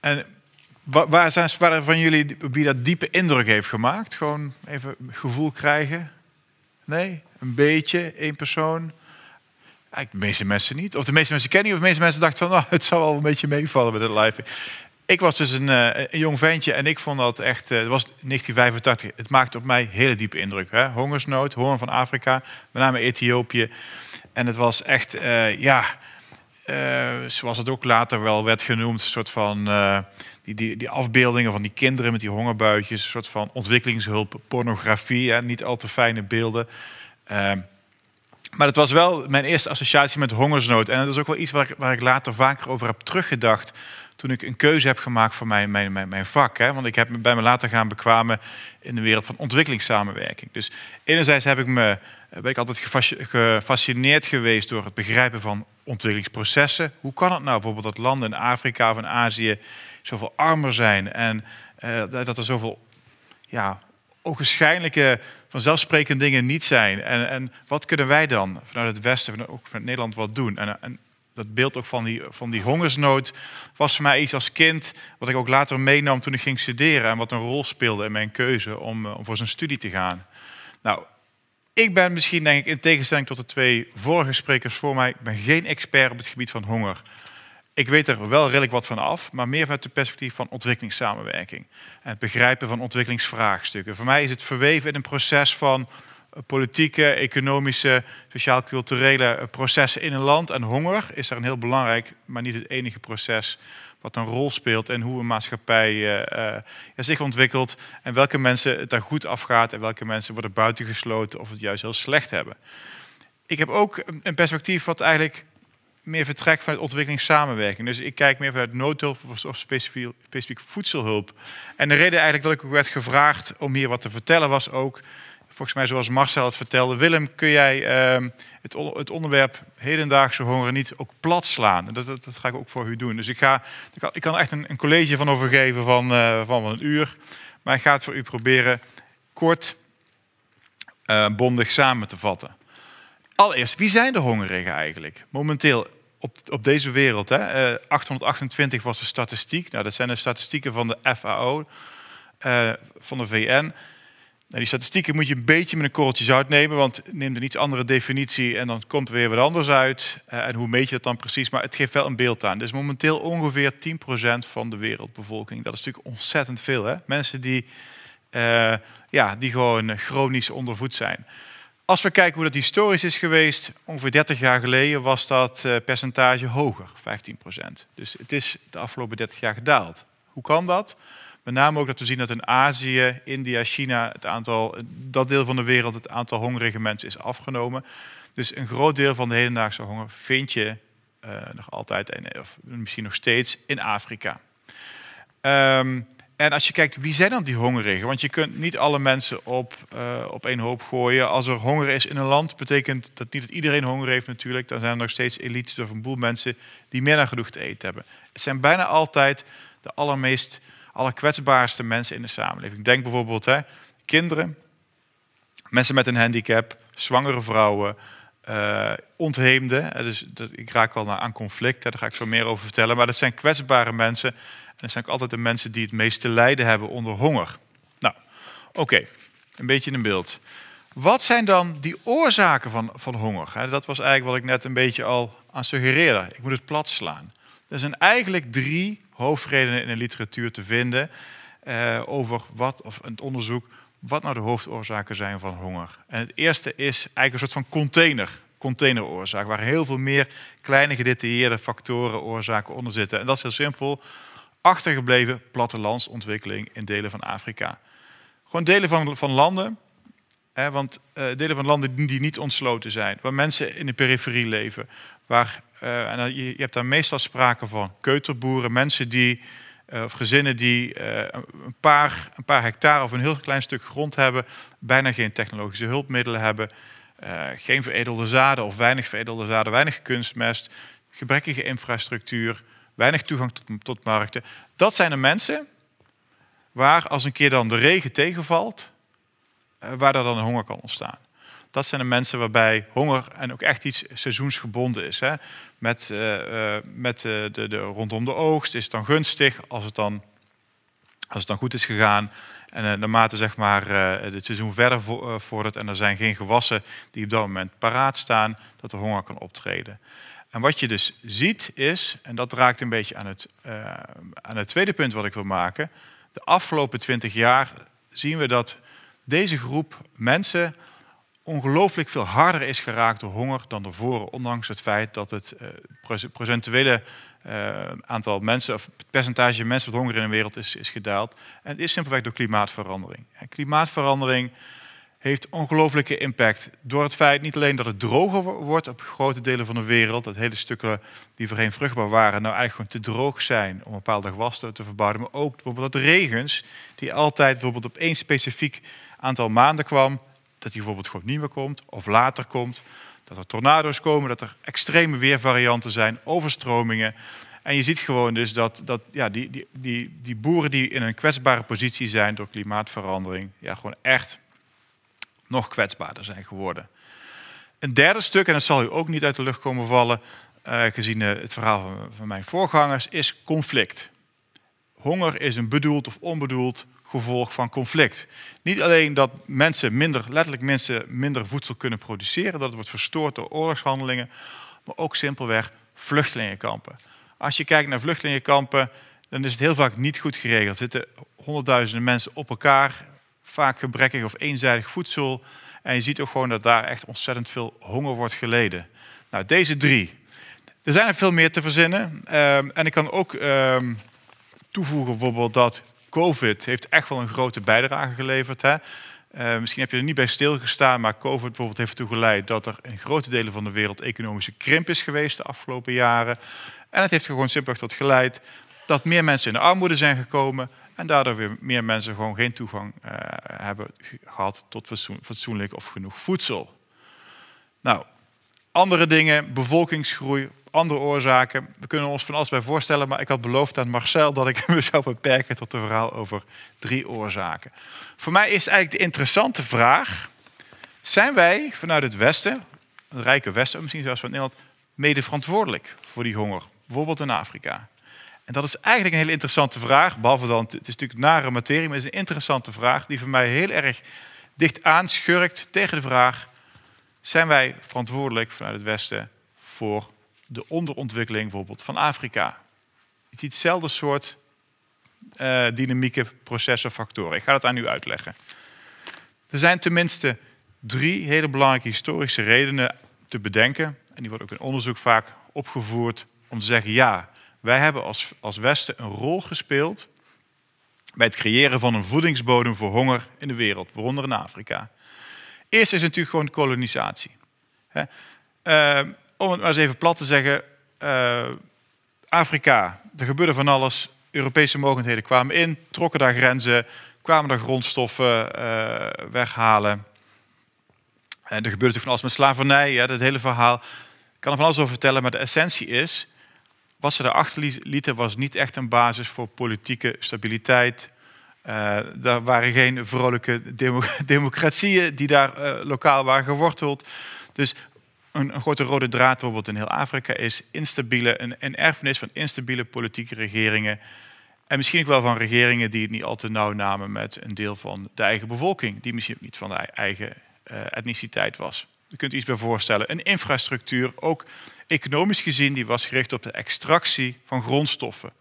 En waar zijn waar van jullie wie dat diepe indruk heeft gemaakt? Gewoon even gevoel krijgen? Nee? Een beetje? één persoon? De meeste mensen niet. Of de meeste mensen kennen niet. Of de meeste mensen dachten van, oh, het zou wel een beetje meevallen met het live. Ik was dus een, uh, een jong ventje en ik vond dat echt, uh, het was 1985. Het maakte op mij hele diepe indruk. Hè? Hongersnood, hoorn van Afrika, met name Ethiopië. En het was echt, uh, ja, zoals het ook later wel werd genoemd, een soort van die, die, die afbeeldingen van die kinderen met die hongerbuitjes, een soort van ontwikkelingshulp, pornografie, niet al te fijne beelden. Maar het was wel mijn eerste associatie met hongersnood. En dat is ook wel iets waar ik, waar ik later vaker over heb teruggedacht. Toen ik een keuze heb gemaakt voor mijn, mijn, mijn, vak. Hè? Want ik heb me bij me later gaan bekwamen in de wereld van ontwikkelingssamenwerking. Dus enerzijds heb ik me, ben ik altijd gefascineerd geweest door het begrijpen van ontwikkelingsprocessen. Hoe kan het nou bijvoorbeeld dat landen in Afrika of in Azië zoveel armer zijn en uh, dat er zoveel ja, vanzelfsprekende dingen niet zijn. En, en wat kunnen wij dan vanuit het Westen, ook vanuit Nederland, wat doen? En, en dat beeld ook van die, van die hongersnood was voor mij iets als kind, wat ik ook later meenam toen ik ging studeren en wat een rol speelde in mijn keuze om, eh, om voor zijn studie te gaan. Nou, ik ben misschien, denk ik, in tegenstelling tot de twee vorige sprekers voor mij, ik ben geen expert op het gebied van honger. Ik weet er wel redelijk wat van af, maar meer vanuit het perspectief van ontwikkelingssamenwerking. En het begrijpen van ontwikkelingsvraagstukken. Voor mij is het verweven in een proces van eh, politieke, economische, sociaal-culturele eh, processen in een land. En honger is daar een heel belangrijk, maar niet het enige proces wat een rol speelt in hoe een maatschappij uh, zich ontwikkelt en welke mensen het daar goed afgaat en welke mensen worden buitengesloten of het juist heel slecht hebben. Ik heb ook een perspectief wat eigenlijk meer vertrekt vanuit ontwikkelingssamenwerking. Dus ik kijk meer vanuit noodhulp of specifiek, voedselhulp. En de reden eigenlijk dat ik werd gevraagd om hier wat te vertellen was ook, volgens mij zoals Marcel het vertelde, Willem, kun jij ehm, het, het, onderwerp hedendaagse honger niet ook plat slaan? Dat, dat, dat, ga ik ook voor u doen. Dus ik, ga, ik, kan, ik echt een, een, college van overgeven van, uh, van een uur. Maar ik ga het voor u proberen kort, uh, bondig samen te vatten. Allereerst, wie zijn de hongerigen eigenlijk? Momenteel op, op deze wereld. Hè? 828 eh, was de statistiek. Nou, dat zijn de statistieken van de FAO, eh, van de VN. Nou, die statistieken moet je een beetje met een korreltje zout nemen, want neem een iets andere definitie en dan komt er weer wat anders uit. Uh, en hoe meet je dat dan precies? Maar het geeft wel een beeld aan. Dus momenteel ongeveer 10% van de wereldbevolking. Dat is natuurlijk ontzettend veel. Hè? Mensen die, ja, die gewoon chronisch ondervoed zijn. Als we kijken hoe dat historisch is geweest, ongeveer 30 jaar geleden was dat eh, percentage hoger, 15%. Dus het is de afgelopen 30 jaar gedaald. Hoe kan dat? Met name ook dat we zien dat in Azië, India, China, het aantal, dat deel van de wereld, het aantal hongerige mensen is afgenomen. Dus een groot deel van de hedendaagse honger vind je uh, nog altijd, of misschien nog steeds, in Afrika. Um, en als je kijkt, wie zijn dan die hongerigen? Want je kunt niet alle mensen op, uh, op één hoop gooien. Als er honger is in een land, betekent dat niet dat iedereen honger heeft natuurlijk. Dan zijn er nog steeds elites of een boel mensen die meer dan genoeg te eten hebben. Het zijn bijna altijd de allermeest, allerkwetsbaarste mensen in de samenleving. Denk bijvoorbeeld hè, kinderen, mensen met een handicap, zwangere vrouwen, uh, ontheemden. Dus ik raak wel aan conflict, daar ga ik zo meer over vertellen. Maar dat zijn kwetsbare mensen dat zijn ook altijd de mensen die het meeste lijden hebben onder honger. Nou, oké, een beetje een beeld. Wat zijn dan die oorzaken van, van honger? Dat was eigenlijk wat ik net een beetje al aan suggereerde. Ik moet het plat slaan. Er zijn eigenlijk drie hoofdredenen in de literatuur te vinden uh, over wat, of het onderzoek, wat nou de hoofdoorzaken zijn van honger. En het eerste is eigenlijk een soort van container, containeroorzaak, waar heel veel meer kleine gedetailleerde factoren, oorzaken onder zitten. En dat is heel simpel. Achtergebleven plattelandsontwikkeling in delen van Afrika. Gewoon delen van, van landen, hè, want uh, delen van landen die niet ontsloten zijn, waar mensen in de periferie leven, waar, uh, en je, je hebt daar meestal sprake van keuterboeren, mensen die uh, of gezinnen die een, paar, een paar hectare of een heel klein stuk grond hebben, bijna geen technologische hulpmiddelen hebben, geen veredelde zaden of weinig veredelde zaden, weinig kunstmest, gebrekkige infrastructuur, weinig toegang tot, tot markten. Dat zijn de mensen waar als een keer dan de regen tegenvalt, waar er dan honger kan ontstaan. Dat zijn de mensen waarbij honger en ook echt iets seizoensgebonden is. Hè. Met, uh, met de, de, de, rondom de oogst is het dan gunstig als het dan, als het dan goed is gegaan. En naarmate zeg maar, het seizoen verder vordert en er zijn geen gewassen die op dat moment paraat staan, dat er honger kan optreden. En wat je dus ziet is, en dat raakt een beetje aan het, aan het tweede punt wat ik wil maken. De afgelopen twintig jaar zien we dat deze groep mensen ongelooflijk veel harder is geraakt door honger dan ervoor, ondanks het feit dat het uh, procentuele uh, aantal mensen, of percentage mensen met honger in de wereld is, is gedaald. En het is simpelweg door klimaatverandering. Klimaatverandering heeft ongelooflijke impact door het feit niet alleen dat het droger wordt op grote delen van de wereld, dat hele stukken die voorheen vruchtbaar waren, nou eigenlijk gewoon te droog zijn om bepaalde gewassen te verbouwen, maar ook bijvoorbeeld dat regens, die altijd bijvoorbeeld op één specifiek aantal maanden kwam, dat die bijvoorbeeld gewoon niet meer komt of later komt. Dat er tornado's komen, dat er extreme weervarianten zijn, overstromingen. En je ziet gewoon dus dat, dat ja, die, die, die, die boeren die in een kwetsbare positie zijn door klimaatverandering, ja, gewoon echt nog kwetsbaarder zijn geworden. Een derde stuk, en dat zal u ook niet uit de lucht komen vallen, uh, gezien uh, het verhaal van, van mijn voorgangers, is conflict. Honger is een bedoeld of onbedoeld gevolg van conflict. Niet alleen dat mensen minder, letterlijk mensen minder voedsel kunnen produceren, dat het wordt verstoord door oorlogshandelingen, maar ook simpelweg vluchtelingenkampen. Als je kijkt naar vluchtelingenkampen, dan is het heel vaak niet goed geregeld. Er zitten honderdduizenden mensen op elkaar, vaak gebrekkig of eenzijdig voedsel. En je ziet ook gewoon dat daar echt ontzettend veel honger wordt geleden. Nou, deze drie. Er zijn er veel meer te verzinnen. Um, en ik kan ook um, toevoegen bijvoorbeeld dat COVID heeft echt wel een grote bijdrage geleverd. Hè? Uh, misschien heb je er niet bij stilgestaan, maar COVID bijvoorbeeld heeft ertoe geleid dat er in grote delen van de wereld economische krimp is geweest de afgelopen jaren. En het heeft gewoon simpelweg tot geleid dat meer mensen in de armoede zijn gekomen en daardoor weer meer mensen gewoon geen toegang uh, hebben gehad tot fatsoenlijk of genoeg voedsel. Nou, andere dingen, bevolkingsgroei, andere oorzaken. We kunnen ons van alles bij voorstellen, maar ik had beloofd aan Marcel dat ik me zou beperken tot een verhaal over drie oorzaken. Voor mij is eigenlijk de interessante vraag: zijn wij vanuit het Westen, het rijke Westen, misschien zelfs van Nederland, mede verantwoordelijk voor die honger? Bijvoorbeeld in Afrika. En dat is eigenlijk een hele interessante vraag, behalve dan, het is natuurlijk nare materie, maar het is een interessante vraag die voor mij heel erg dicht aanschurkt tegen de vraag: zijn wij verantwoordelijk vanuit het Westen voor de onderontwikkeling bijvoorbeeld van Afrika. Je ziet hetzelfde soort uh, dynamieke processen, factoren. Ik ga het aan u uitleggen. Er zijn tenminste drie hele belangrijke historische redenen te bedenken. En die worden ook in onderzoek vaak opgevoerd om te zeggen: ja, wij hebben als, als Westen een rol gespeeld bij het creëren van een voedingsbodem voor honger in de wereld, waaronder in Afrika. Eerst is natuurlijk gewoon kolonisatie. Uh, om het maar eens even plat te zeggen, uh, Afrika, er gebeurde van alles. Europese mogendheden kwamen in, trokken daar grenzen, kwamen daar grondstoffen uh, weghalen. En er gebeurde van alles met slavernij, ja, dat hele verhaal. Ik kan er van alles over vertellen, maar de essentie is... wat ze daarachter lieten was niet echt een basis voor politieke stabiliteit. Uh, er waren geen vrolijke demo democratieën die daar uh, lokaal waren geworteld. Dus een, een, grote rode draad bijvoorbeeld in heel Afrika is instabiele, een, een erfenis van instabiele politieke regeringen. En misschien ook wel van regeringen die het niet al te nauw namen met een deel van de eigen bevolking, die misschien ook niet van de eigen uh, etniciteit was. Je kunt je iets bij voorstellen. Een infrastructuur, ook economisch gezien, die was gericht op de extractie van grondstoffen.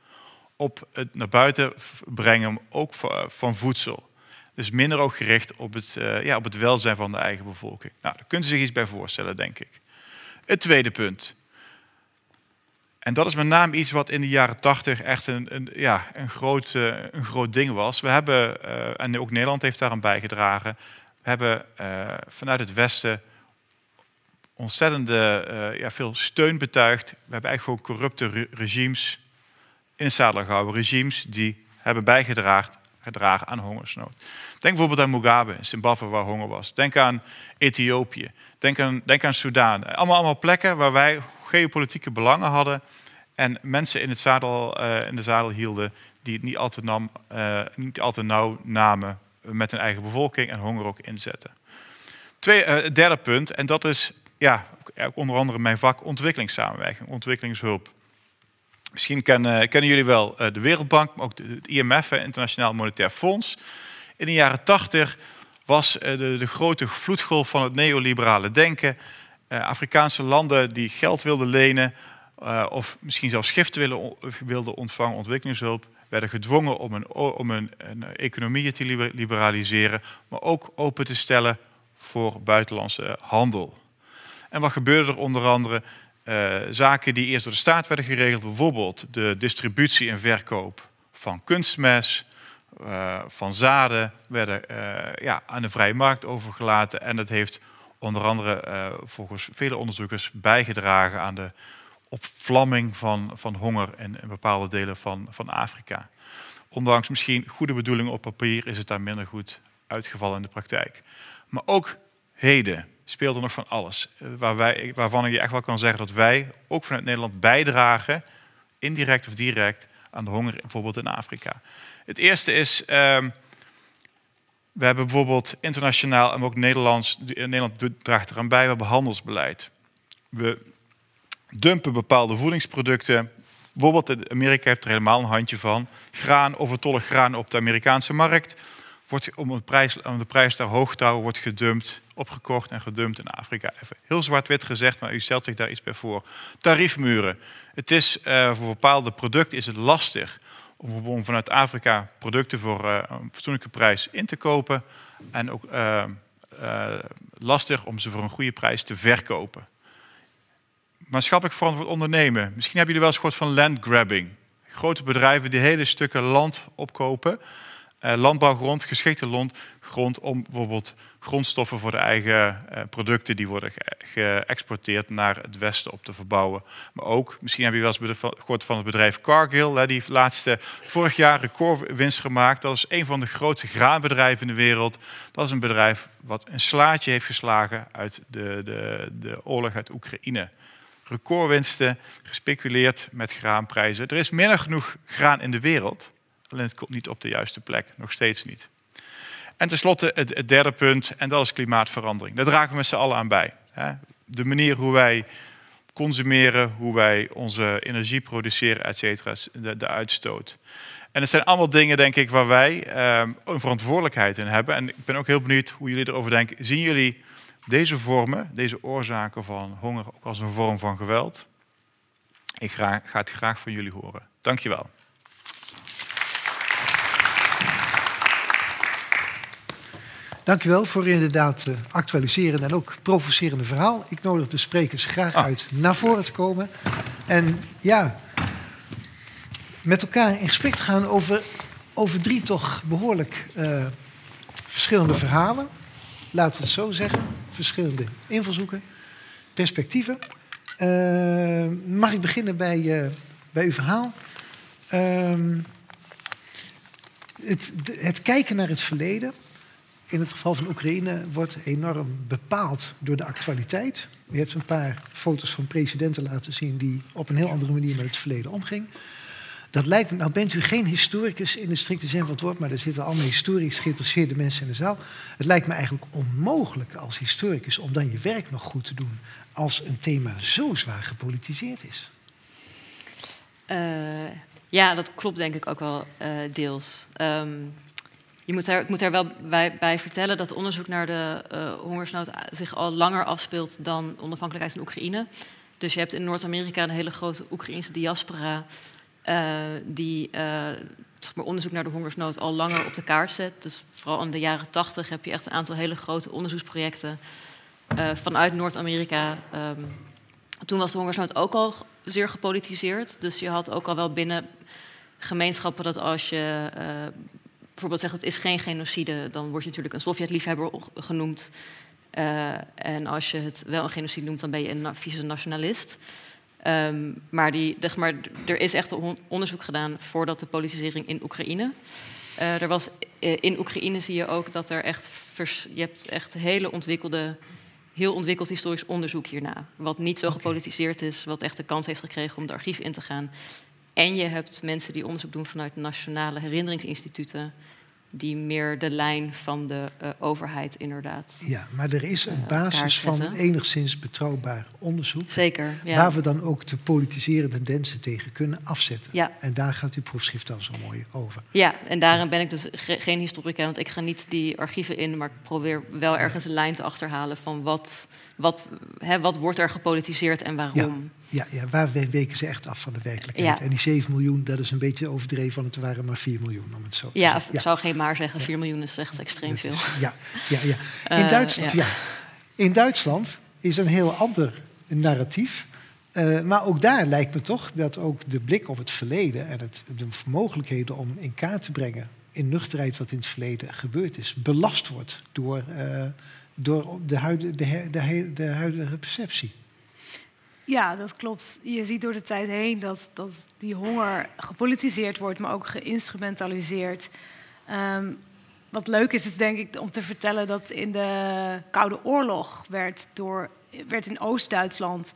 Op het naar buiten brengen, ook van voedsel. Dus minder ook gericht op het, uh, ja, op het welzijn van de eigen bevolking. Nou, daar kunt u zich iets bij voorstellen, denk ik. Het tweede punt. En dat is met name iets wat in de jaren tachtig echt een, een, ja, een, groot, uh, een groot ding was. We hebben, uh, en ook Nederland heeft daaraan bijgedragen, we hebben vanuit het Westen ontzettende ja, veel steun betuigd. We hebben eigenlijk gewoon corrupte re regimes in het zadel gehouden. Regimes die hebben bijgedragen gedragen aan hongersnood. Denk bijvoorbeeld aan Mugabe in Zimbabwe waar honger was. Denk aan Ethiopië. Denk aan, denk aan Soudaan. Allemaal, allemaal plekken waar wij geopolitieke belangen hadden en mensen in, het zadel, uh, in de zadel hielden die het niet altijd, nam, uh, niet altijd nauw namen met hun eigen bevolking en honger ook inzetten. Twee, derde punt, en dat is ja, onder andere mijn vak ontwikkelingssamenwerking, ontwikkelingshulp. Misschien kennen, kennen jullie wel de Wereldbank, maar ook het IMF, Internationaal Monetair Fonds. In de jaren tachtig was de, de, grote vloedgolf van het neoliberale denken. Afrikaanse landen die geld wilden lenen of misschien zelfs giften wilden ontvangen, ontwikkelingshulp, werden gedwongen om, een, om een, een economie te liberaliseren, maar ook open te stellen voor buitenlandse handel. En wat gebeurde er onder andere? Uh, zaken die eerst door de staat werden geregeld, bijvoorbeeld de distributie en verkoop van kunstmes, uh, van zaden, werden ja, aan de vrije markt overgelaten. En dat heeft onder andere volgens vele onderzoekers bijgedragen aan de opvlamming van, van honger in, in bepaalde delen van, van Afrika. Ondanks misschien goede bedoelingen op papier is het daar minder goed uitgevallen in de praktijk. Maar ook heden speelt er nog van alles. Eh, waar wij, waarvan je echt wel kan zeggen dat wij ook vanuit Nederland bijdragen, indirect of direct, aan de honger bijvoorbeeld in Afrika. Het eerste is, um, we hebben bijvoorbeeld internationaal en ook Nederlands, Nederland draagt eraan bij, we hebben handelsbeleid. We dumpen bepaalde voedingsproducten. Bijvoorbeeld Amerika heeft er helemaal een handje van. Graan, overtollig graan op de Amerikaanse markt. Wordt, om, prijs, de prijs daar hoog te houden, wordt gedumpt, opgekocht en gedumpt in Afrika. Even heel zwart-wit gezegd, maar u stelt zich daar iets bij voor. Tariefmuren. Het is, uh, voor bepaalde producten is het lastig om, vanuit Afrika producten voor uh, een fatsoenlijke prijs in te kopen. En ook uh, lastig om ze voor een goede prijs te verkopen maatschappelijk verantwoord ondernemen. Misschien hebben jullie wel eens gehoord van landgrabbing. Grote bedrijven die hele stukken land opkopen. Eh, landbouwgrond, geschikte grond om bijvoorbeeld grondstoffen voor de eigen eh, producten die worden geëxporteerd naar het westen op te verbouwen. Maar ook, misschien hebben jullie wel eens gehoord van het bedrijf Cargill. Die laatste vorig jaar recordwinst gemaakt. Dat is een van de grootste graanbedrijven in de wereld. Dat is een bedrijf wat een slaatje heeft geslagen uit de, de, de oorlog uit Oekraïne recordwinsten, gespeculeerd met graanprijzen. Er is minder genoeg graan in de wereld, alleen het komt niet op de juiste plek, nog steeds niet. En tenslotte het, derde punt, en dat is klimaatverandering. Daar dragen we met z'n allen aan bij. De manier hoe wij consumeren, hoe wij onze energie produceren, et cetera, de, de uitstoot. En het zijn allemaal dingen, denk ik, waar wij eh, een verantwoordelijkheid in hebben. En ik ben ook heel benieuwd hoe jullie erover denken. Zien jullie deze vormen, deze oorzaken van honger ook als een vorm van geweld. Ik ga, ga het graag van jullie horen. Dankjewel. Dankjewel voor inderdaad uh, actualiserende en ook provocerende verhaal. Ik nodig de sprekers graag ah. uit naar voren te komen. En ja, met elkaar in gesprek te gaan over, over drie toch behoorlijk uh, verschillende verhalen laten we het zo zeggen, verschillende invalshoeken, perspectieven. Uh, mag ik beginnen bij, bij uw verhaal? Uh, het, het, kijken naar het verleden, in het geval van Oekraïne, wordt enorm bepaald door de actualiteit. U hebt een paar foto's van presidenten laten zien die op een heel andere manier met het verleden omgingen. Dat lijkt me, nou bent u geen historicus in de strikte zin van het woord, maar er zitten allemaal historisch geïnteresseerde mensen in de zaal. Het lijkt me eigenlijk onmogelijk als historicus om dan je werk nog goed te doen als een thema zo zwaar gepolitiseerd is. Uh, ja, dat klopt denk ik ook wel uh, deels. Um, je moet er, ik moet er wel bij, vertellen dat onderzoek naar de uh, hongersnood zich al langer afspeelt dan onafhankelijkheid in Oekraïne. Dus je hebt in Noord-Amerika een hele grote Oekraïnse diaspora uh, die uh, maar, onderzoek naar de hongersnood al langer op de kaart zet. Dus vooral in de jaren tachtig heb je echt een aantal hele grote onderzoeksprojecten vanuit Noord-Amerika. Um, toen was de hongersnood ook al zeer gepolitiseerd. Dus je had ook al wel binnen gemeenschappen dat als je bijvoorbeeld zegt het is geen genocide, dan word je natuurlijk een Sovjet-liefhebber genoemd. Uh, en als je het wel een genocide noemt, dan ben je een vieze nationalist. Um, maar, die, zeg maar er is echt onderzoek gedaan voordat de politisering in Oekraïne. Uh, er was, in Oekraïne zie je ook dat er echt, vers, je hebt echt hele ontwikkelde heel ontwikkeld historisch onderzoek hierna. Wat niet zo gepolitiseerd is, wat echt de kans heeft gekregen om de archief in te gaan. En je hebt mensen die onderzoek doen vanuit nationale herinneringsinstituten die meer de lijn van de uh, overheid inderdaad. Ja, maar er is een uh, basis van enigszins betrouwbaar onderzoek. Zeker. Ja. Waar we dan ook de politiserende tendensen tegen kunnen afzetten. Ja. En daar gaat uw proefschrift dan zo mooi over. Ja, en daarin ben ik dus ge geen historica, want ik ga niet die archieven in, maar ik probeer wel ergens een lijn te achterhalen van wat, wat, hè, wat wordt er gepolitiseerd en waarom. Ja, ja, waar weken ze echt af van de werkelijkheid. Ja. En die 7 miljoen, dat is een beetje overdreven, want het waren maar 4 miljoen. Om het zo ja, ik zou geen maar zeggen. 4 miljoen is echt extreem veel. ja, ja, ja. In, uh, Duitsland, ja. In Duitsland is een heel ander narratief. Uh, maar ook daar lijkt me toch dat ook de blik op het verleden en het, de mogelijkheden om in kaart te brengen in nuchterheid wat in het verleden gebeurd is, belast wordt door, uh, door de, huidige, de, de, de huidige perceptie. Ja, dat klopt. Je ziet door de tijd heen dat, dat die honger gepolitiseerd wordt, maar ook geïnstrumentaliseerd. Um, wat leuk is, is denk ik om te vertellen dat in de Koude Oorlog werd, door, werd in Oost-Duitsland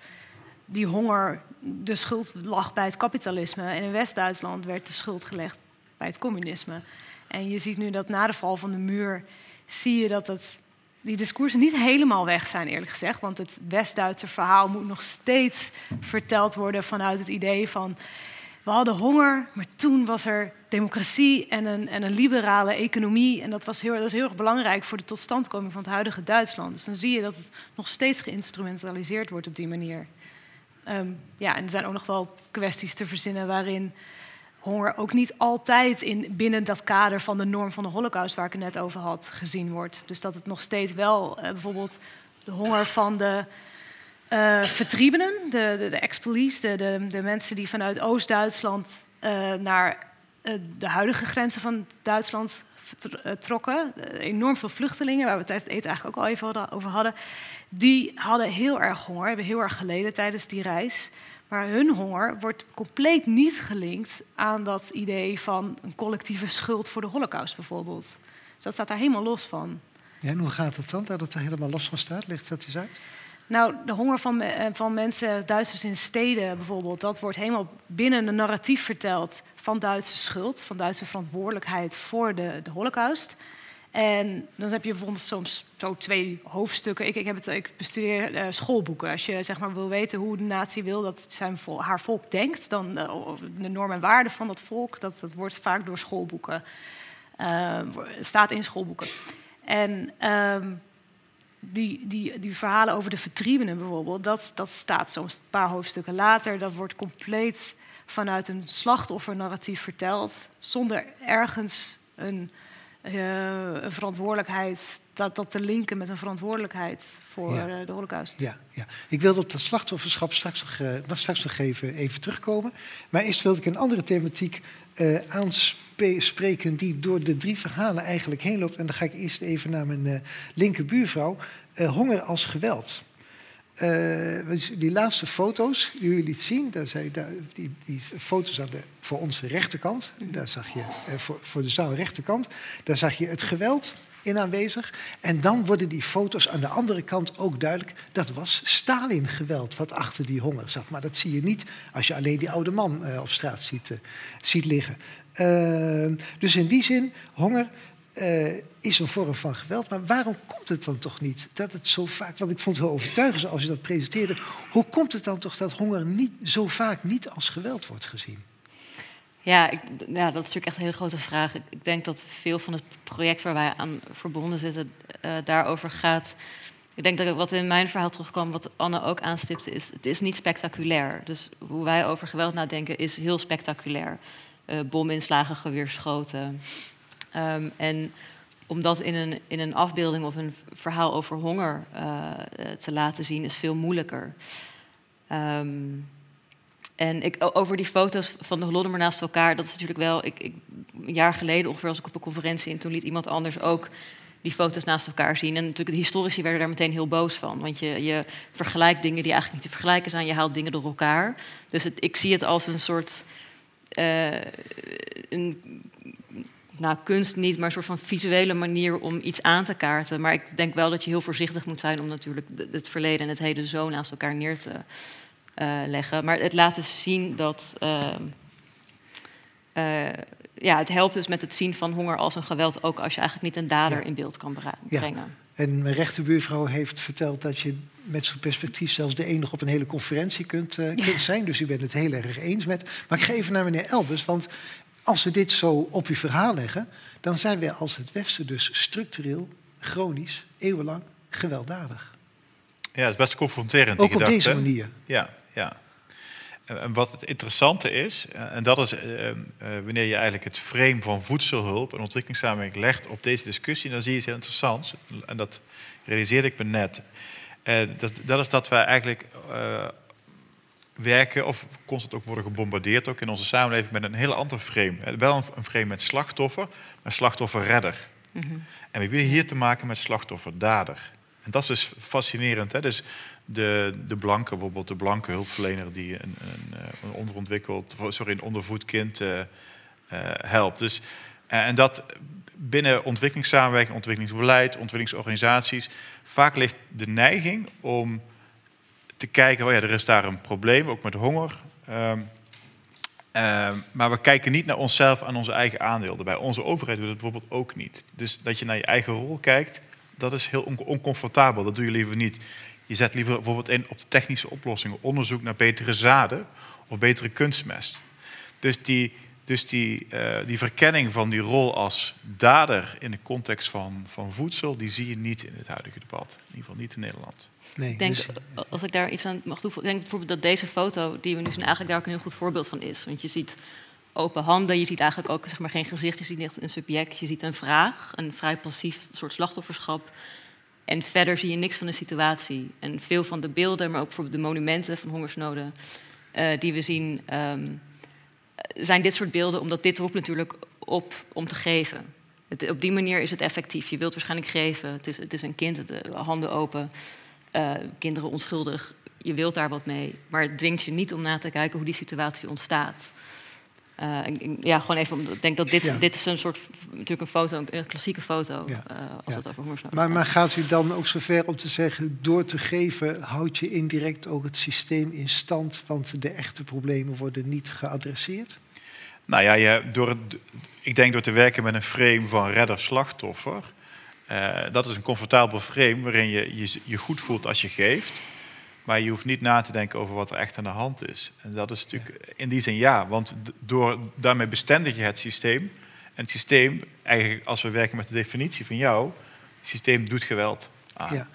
die honger, de schuld lag bij het kapitalisme. En in West-Duitsland werd de schuld gelegd bij het communisme. En je ziet nu dat na de val van de muur, zie je dat het die discoursen niet helemaal weg zijn, eerlijk gezegd. Want het West-Duitse verhaal moet nog steeds verteld worden vanuit het idee van. We hadden honger, maar toen was er democratie en een, en een liberale economie. En dat, was heel, dat is heel erg belangrijk voor de totstandkoming van het huidige Duitsland. Dus dan zie je dat het nog steeds geïnstrumentaliseerd wordt op die manier. Um, ja, en er zijn ook nog wel kwesties te verzinnen waarin honger ook niet altijd in, binnen dat kader van de norm van de holocaust waar ik het net over had gezien wordt. Dus dat het nog steeds wel uh, bijvoorbeeld de honger van de uh, vertriebenen, de, de, de de, de, mensen die vanuit Oost-Duitsland uh, naar de huidige grenzen van Duitsland trokken. enorm veel vluchtelingen, waar we tijdens het eten eigenlijk ook al even over hadden. Die hadden heel erg honger, hebben heel erg geleden tijdens die reis. Maar hun honger wordt compleet niet gelinkt aan dat idee van een collectieve schuld voor de holocaust bijvoorbeeld. Dus dat staat daar helemaal los van. Ja, en hoe gaat het dan dat het er helemaal los van staat? Ligt dat eens uit? Nou, de honger van, van mensen, Duitsers in steden bijvoorbeeld, dat wordt helemaal binnen een narratief verteld van Duitse schuld, van Duitse verantwoordelijkheid voor de, de holocaust. En dan heb je bijvoorbeeld soms zo twee hoofdstukken. Ik, ik, heb het, ik bestudeer uh, schoolboeken. Als je zeg maar, wil weten hoe de natie wil dat zijn haar volk denkt, dan uh, de normen en waarden van dat volk, dat, dat wordt vaak door schoolboeken, uh, staat in schoolboeken. En uh, die, die, die verhalen over de vertriebenen bijvoorbeeld, dat, dat staat soms een paar hoofdstukken later. Dat wordt compleet vanuit een slachtoffernarratief verteld, zonder ergens een een verantwoordelijkheid, dat, dat te linken met een verantwoordelijkheid voor ja. uh, de holocaust. Ja, ja, ik wilde op dat slachtofferschap straks nog, uh, straks nog even, even terugkomen. Maar eerst wilde ik een andere thematiek aanspreken die door de drie verhalen eigenlijk heen loopt. En dan ga ik eerst even naar mijn linkerbuurvrouw. honger als geweld. Uh, die laatste foto's die jullie liet zien, daar zijn, daar, die, die, foto's aan de, voor onze rechterkant, daar zag je, uh, voor, voor de zaal rechterkant, daar zag je het geweld in aanwezig. En dan worden die foto's aan de andere kant ook duidelijk, dat was Stalin-geweld wat achter die honger zat. Maar dat zie je niet als je alleen die oude man uh, op straat ziet, ziet liggen. dus in die zin, honger uh, is een vorm van geweld. Maar waarom komt het dan toch niet dat het zo vaak... Want ik vond het wel overtuigend zoals je dat presenteerde. Hoe komt het dan toch dat honger niet, zo vaak niet als geweld wordt gezien? Ja, ik, ja, dat is natuurlijk echt een hele grote vraag. Ik denk dat veel van het project waar wij aan verbonden zitten uh, daarover gaat. Ik denk dat wat in mijn verhaal terugkwam, wat Anne ook aanstipte, is: het is niet spectaculair. Dus hoe wij over geweld nadenken is heel spectaculair. uh, bominslagen, geweerschoten. Um, en om dat in een, in een afbeelding of een verhaal over honger uh, te laten zien, is veel moeilijker. Um, en ik, over die foto's van de Holodomor naast elkaar, dat is natuurlijk wel. Ik, ik, een jaar geleden ongeveer was ik op een conferentie en toen liet iemand anders ook die foto's naast elkaar zien. En natuurlijk, de historici werden daar meteen heel boos van. Want je, je vergelijkt dingen die eigenlijk niet te vergelijken zijn. Je haalt dingen door elkaar. Dus ik zie het als een soort. Uh, een, nou, kunst niet, maar een soort van visuele manier om iets aan te kaarten. Maar ik denk wel dat je heel voorzichtig moet zijn om natuurlijk het verleden en het heden zo naast elkaar neer te uh, leggen. Maar het laten zien dat. Uh, uh, ja, het helpt dus met het zien van honger als een geweld, ook als je eigenlijk niet een dader in beeld kan brengen. Ja. En mijn rechterbuurvrouw heeft verteld dat je met zo'n perspectief zelfs de enige op een hele conferentie kunt, uh, kunt zijn. Dus u bent het heel erg eens met. Maar ik ga even naar meneer Elbers, want als we dit zo op uw verhaal leggen, dan zijn we als het Westen dus structureel, chronisch, eeuwenlang gewelddadig. Ja, het is best confronterend. Ook op deze manier. Ja, ja. En wat het interessante is, eh, en dat is uh, uh, wanneer je eigenlijk het frame van voedselhulp en ontwikkelingssamenwerking legt op deze discussie, dan zie je iets heel interessants. En dat realiseerde ik me net. Dat, dat, is dat wij eigenlijk werken of constant ook worden gebombardeerd, ook in onze samenleving, met een heel ander frame. Wel een frame met slachtoffer, maar slachtofferredder. Mm -hmm. En we hebben hier te maken met slachtofferdader. En dat is dus fascinerend. Hè? Dus de, de blanke, bijvoorbeeld de blanke hulpverlener die een, een, eh, een onderontwikkeld, sorry, een ondervoed kind uh, uh, helpt. Dus, en dat binnen ontwikkelingssamenwerking, ontwikkelingsbeleid, ontwikkelingsorganisaties, vaak ligt de neiging om te kijken, oh ja, er is daar een probleem, ook met honger. Um, um, maar we kijken niet naar onszelf en onze eigen aandeel. Bij onze overheid doet het bijvoorbeeld ook niet. Dus dat je naar je eigen rol kijkt, dat is heel on oncomfortabel. Dat doe je liever niet. Je zet liever bijvoorbeeld in op de technische oplossingen, onderzoek naar betere zaden of betere kunstmest. Dus die, dus die, uh, die verkenning van die rol als dader in de context van, van voedsel, die zie je niet in het huidige debat. In ieder geval niet in Nederland. Nee, ik denk, dus... als ik daar iets aan mag toevoegen, ik denk bijvoorbeeld dat deze foto die we nu zien eigenlijk daar ook een heel goed voorbeeld van is. Want je ziet open handen, je ziet eigenlijk ook zeg maar, geen gezicht, je ziet niet een subject, je ziet een vraag, een vrij passief soort slachtofferschap. En verder zie je niks van de situatie. En veel van de beelden, maar ook voor de monumenten van hongersnoden uh, die we zien, um, zijn dit soort beelden, omdat dit roept natuurlijk op om te geven. Het, op die manier is het effectief. Je wilt waarschijnlijk geven. Het is, het is een kind, de handen open, uh, kinderen onschuldig. Je wilt daar wat mee, maar het dwingt je niet om na te kijken hoe die situatie ontstaat. Uh, ja, gewoon even, ik denk dat dit, ja. dit is een soort, natuurlijk een foto, een klassieke foto, ja. uh, als ja. het over hongersnood maar, maar gaat u dan ook zover om te zeggen, door te geven houd je indirect ook het systeem in stand, want de echte problemen worden niet geadresseerd? Nou ja, je, door het, ik denk door te werken met een frame van redder-slachtoffer, uh, dat is een comfortabel frame waarin je, je je goed voelt als je geeft. Maar je hoeft niet na te denken over wat er echt aan de hand is. En dat is natuurlijk in die zin ja, want door, daarmee bestendig je het systeem. En het systeem, eigenlijk als we werken met de definitie van jou, het systeem doet geweld aan. Ja.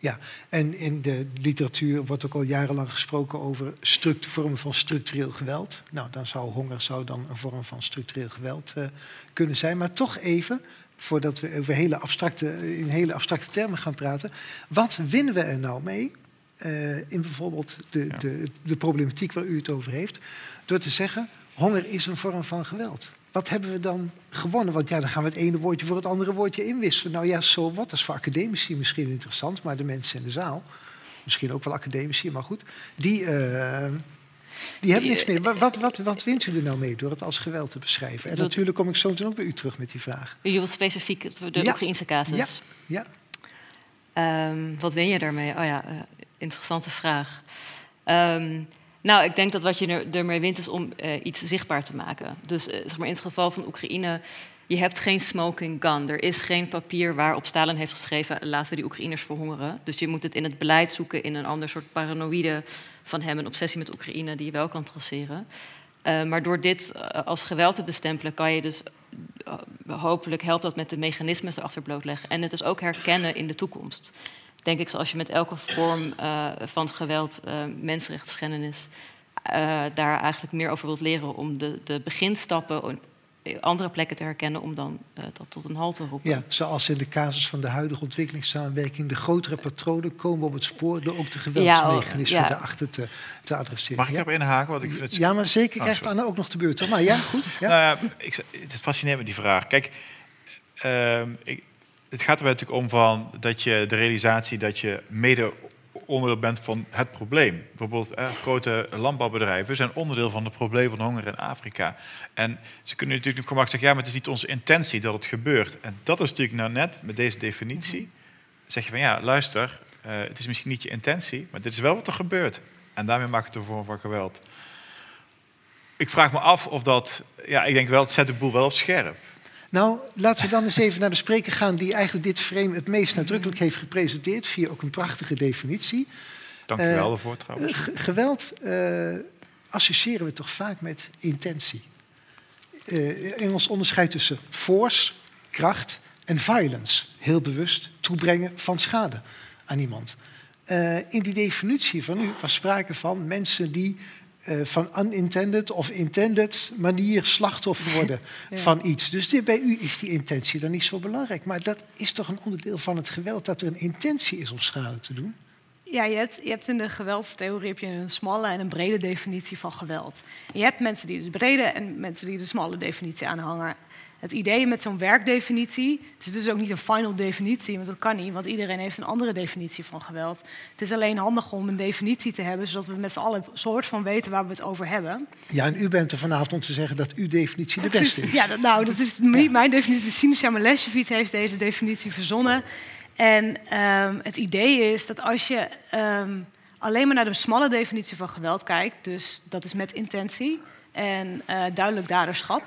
Ja, en in de literatuur wordt ook al jarenlang gesproken over vormen van structureel geweld. Nou, dan zou honger zou dan een vorm van structureel geweld uh, kunnen zijn. Maar toch even, voordat we over hele abstracte, in hele abstracte termen gaan praten. Wat winnen we er nou mee uh, in bijvoorbeeld de, ja. de, de problematiek waar u het over heeft, door te zeggen, honger is een vorm van geweld. Wat hebben we dan gewonnen? Want ja, dan gaan we het ene woordje voor het andere woordje inwisselen. Nou ja, zo wat. Dat is voor academici misschien interessant, maar de mensen in de zaal, misschien ook wel academici, maar goed, die, uh, die hebben niks meer. Wat, wat, wat wint u er nou mee door het als geweld te beschrijven? En natuurlijk kom ik zo meteen ook bij u terug met die vraag. U wilt specifiek de ja. Oekraïnse casus? Ja. ja. Um, wat win je daarmee? Oh ja, uh, interessante vraag. Um, nou, ik denk dat wat je er, ermee wint is om uh, iets zichtbaar te maken. Dus uh, zeg maar in het geval van Oekraïne, je hebt geen smoking gun. Er is geen papier waarop Stalin heeft geschreven: laten we die Oekraïners verhongeren. Dus je moet het in het beleid zoeken in een ander soort paranoïde van hem, een obsessie met Oekraïne die je wel kan traceren. Uh, maar door dit als geweld te bestempelen, kan je dus hopelijk helpt dat met de mechanismes erachter blootleggen. En het dus ook herkennen in de toekomst denk ik, zoals je met elke vorm van geweld, mensenrechtsschendenis, eh, daar eigenlijk meer over wilt leren om de, de beginstappen andere plekken te herkennen om dan eh, dat tot een halt te roepen. Ja, zoals in de casus van de huidige ontwikkelingssamenwerking, de grotere patronen komen op het spoor door ook de geweldsmechanismen Ja, oh, ja. daarachter te, te adresseren. Mag ik ja? erop inhaken? Want ik vind het ja, maar zeker Oh, krijgt sorry. Anne ook nog de beurt. Maar ja, goed. Ja. Nou ja, ik, het is fascinerend met die vraag. Kijk, ehm, ik, het gaat er natuurlijk om van dat je de realisatie dat je mede onderdeel bent van het probleem. Bijvoorbeeld eh, grote landbouwbedrijven zijn onderdeel van het probleem van honger in Afrika. En ze kunnen natuurlijk gemakkelijk zeggen, ja, maar het is niet onze intentie dat het gebeurt. En dat is natuurlijk nou net met deze definitie. Zeg je van ja, luister, eh, het is misschien niet je intentie, maar dit is wel wat er gebeurt. En daarmee maakt het een vorm van geweld. Ik vraag me af of dat, ja, ik denk wel, het zet de boel wel op scherp. Nou, laten we dan eens even naar de spreker gaan die eigenlijk dit frame het meest nadrukkelijk heeft gepresenteerd, via ook een prachtige definitie. Dank u wel ervoor trouwens. Ge- geweld eh, associëren we toch vaak met intentie. Eh, Engels onderscheid tussen force, kracht en violence. Heel bewust toebrengen van schade aan iemand. In die definitie van u was sprake van mensen die eh, van unintended of intended manier slachtoffer worden Ja. van iets. Dus dit, bij u is die intentie dan niet zo belangrijk. Maar dat is toch een onderdeel van het geweld dat er een intentie is om schade te doen? Ja, je hebt, je hebt in de geweldstheorie heb je een smalle en een brede definitie van geweld. En je hebt mensen die de brede en mensen die de smalle definitie aanhangen. Het idee met zo'n werkdefinitie, het is dus ook niet een final definitie, want dat kan niet, want iedereen heeft een andere definitie van geweld. Het is alleen handig om een definitie te hebben, zodat we met z'n allen een soort van weten waar we het over hebben. Ja, en u bent er vanavond om te zeggen dat uw definitie de beste is. Ja, dat, nou, dat is niet mijn definitie. Sinisa Malesjevic heeft deze definitie verzonnen. En ehm, het idee is dat als je ehm, alleen maar naar de smalle definitie van geweld kijkt, dus dat is met intentie en eh, duidelijk daderschap,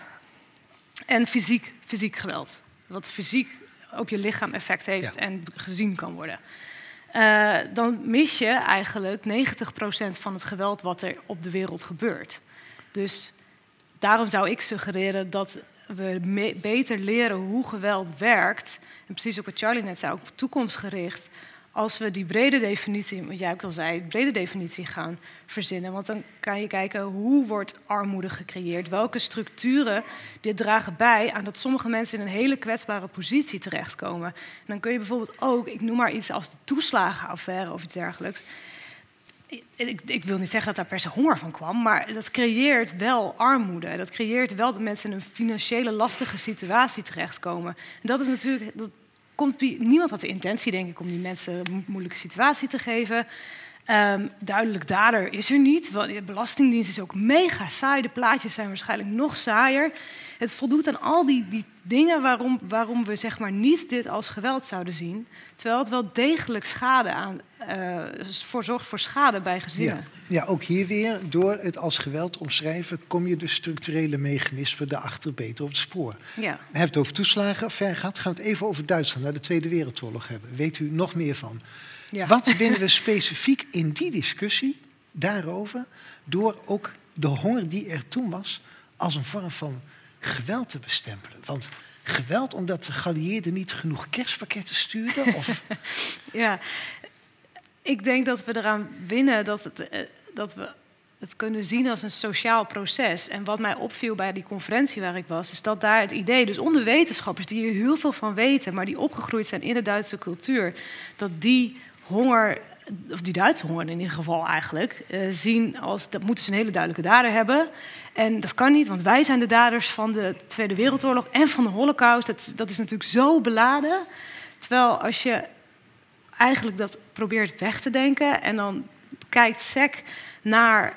en fysiek, fysiek geweld, wat fysiek op je lichaam effect heeft Ja. en gezien kan worden. Eh, dan mis je eigenlijk 90% van het geweld wat er op de wereld gebeurt. Dus daarom zou ik suggereren dat we beter leren hoe geweld werkt. En precies ook wat Charlie net zei, ook toekomstgericht. Als we die brede definitie, wat jij ook al zei, de brede definitie gaan verzinnen. Want dan kan je kijken hoe wordt armoede gecreëerd? Welke structuren dit dragen bij aan dat sommige mensen in een hele kwetsbare positie terechtkomen. En dan kun je bijvoorbeeld ook, ik noem maar iets als de toeslagenaffaire of iets dergelijks. Ik, ik wil niet zeggen dat daar per se honger van kwam, maar dat creëert wel armoede. Dat creëert wel dat mensen in een financiële lastige situatie terechtkomen. En dat is natuurlijk, dat komt, niemand had de intentie, denk ik, om die mensen een mo- moeilijke situatie te geven. Ehm, duidelijk dader is er niet. want De Belastingdienst is ook mega saai. De plaatjes zijn waarschijnlijk nog saaier. Het voldoet aan al die, die dingen waarom, waarom we zeg maar niet dit als geweld zouden zien. Terwijl het wel degelijk schade aan, eh, voor zorgt voor schade bij gezinnen. Ja. ja, ook hier weer, door het als geweld omschrijven, kom je de structurele mechanismen daarachter beter op het spoor. Ja. Hij heeft het over toeslagen ver gehad. Gaan we het even over Duitsland, naar de Tweede Wereldoorlog hebben. Weet u nog meer van? Ja. Wat winnen we specifiek in die discussie daarover, door ook de honger die er toen was, als een vorm van geweld te bestempelen? Want geweld omdat de geallieerden niet genoeg kerstpakketten stuurden? Of, Ja, ik denk dat we eraan winnen dat, het, eh, dat we het kunnen zien als een sociaal proces. En wat mij opviel bij die conferentie waar ik was, is dat daar het idee, dus onder wetenschappers die er heel veel van weten, maar die opgegroeid zijn in de Duitse cultuur, dat die honger, of die Duitse honger in ieder geval eigenlijk, eh, zien als dat moeten ze een hele duidelijke dader hebben. En dat kan niet, want wij zijn de daders van de Tweede Wereldoorlog en van de Holocaust. Dat, dat is natuurlijk zo beladen. Terwijl als je eigenlijk dat probeert weg te denken. En dan kijkt SEC naar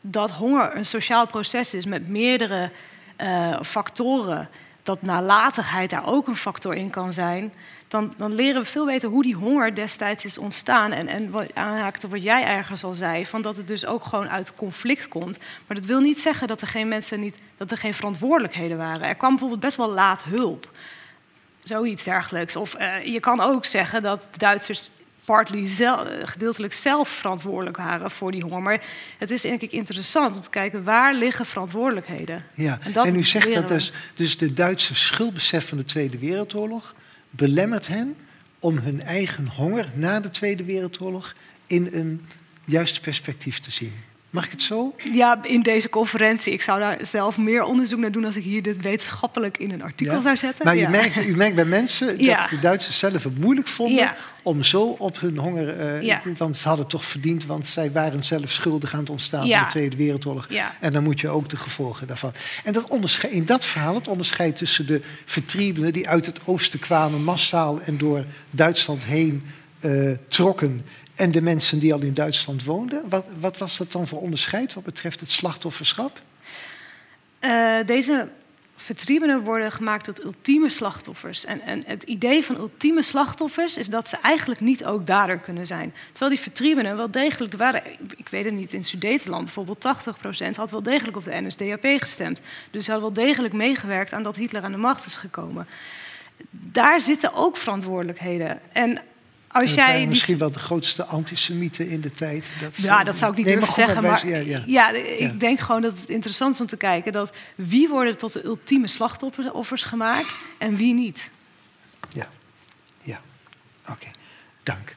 dat honger een sociaal proces is met meerdere eh, factoren. Dat nalatigheid daar ook een factor in kan zijn. Dan, dan leren we veel beter hoe die honger destijds is ontstaan. En, en wat aanhaakte wat jij ergens al zei, van dat het dus ook gewoon uit conflict komt. Maar dat wil niet zeggen dat er geen mensen niet, dat er geen verantwoordelijkheden waren. Er kwam bijvoorbeeld best wel laat hulp. Zoiets dergelijks. Of eh, je kan ook zeggen dat de Duitsers partly zel- eh, gedeeltelijk zelf verantwoordelijk waren voor die honger. Maar het is denk ik interessant om te kijken waar liggen verantwoordelijkheden. ja. En u zegt dat dus, dus de Duitse schuldbesef van de Tweede Wereldoorlog belemmert hen om hun eigen honger na de Tweede Wereldoorlog in een juist perspectief te zien. Mag ik het zo? Ja, in deze conferentie. Ik zou daar zelf meer onderzoek naar doen als ik hier dit wetenschappelijk in een artikel Ja. zou zetten. Maar Ja. merkt, u merkt bij mensen dat Ja. de Duitsers zelf het moeilijk vonden om zo op hun honger. eh. Want ze hadden toch verdiend, want zij waren zelf schuldig aan het ontstaan van de Tweede Wereldoorlog. En dan moet je ook de gevolgen daarvan. En dat ondersche- in dat verhaal, het onderscheid tussen de vertriebenen die uit het oosten kwamen, massaal en door Duitsland heen eh, trokken. En de mensen die al in Duitsland woonden. Wat, wat was dat dan voor onderscheid wat betreft het slachtofferschap? Eh, deze vertriebenen worden gemaakt tot ultieme slachtoffers. En, en het idee van ultieme slachtoffers is dat ze eigenlijk niet ook dader kunnen zijn. Terwijl die vertriebenen wel degelijk waren. Ik weet het niet, in Sudetenland bijvoorbeeld 80% had wel degelijk op de NSDAP gestemd. Dus hadden wel degelijk meegewerkt aan dat Hitler aan de macht is gekomen. Daar zitten ook verantwoordelijkheden. En als jij die misschien wel de grootste antisemieten in de tijd. Dat Ja, dat zou ik niet Nee, durven maar zeggen. Maar ja, ja. ja, ik denk gewoon dat het interessant is om te kijken... dat wie worden tot de ultieme slachtoffers gemaakt en wie niet. Ja, ja. Oké, dank.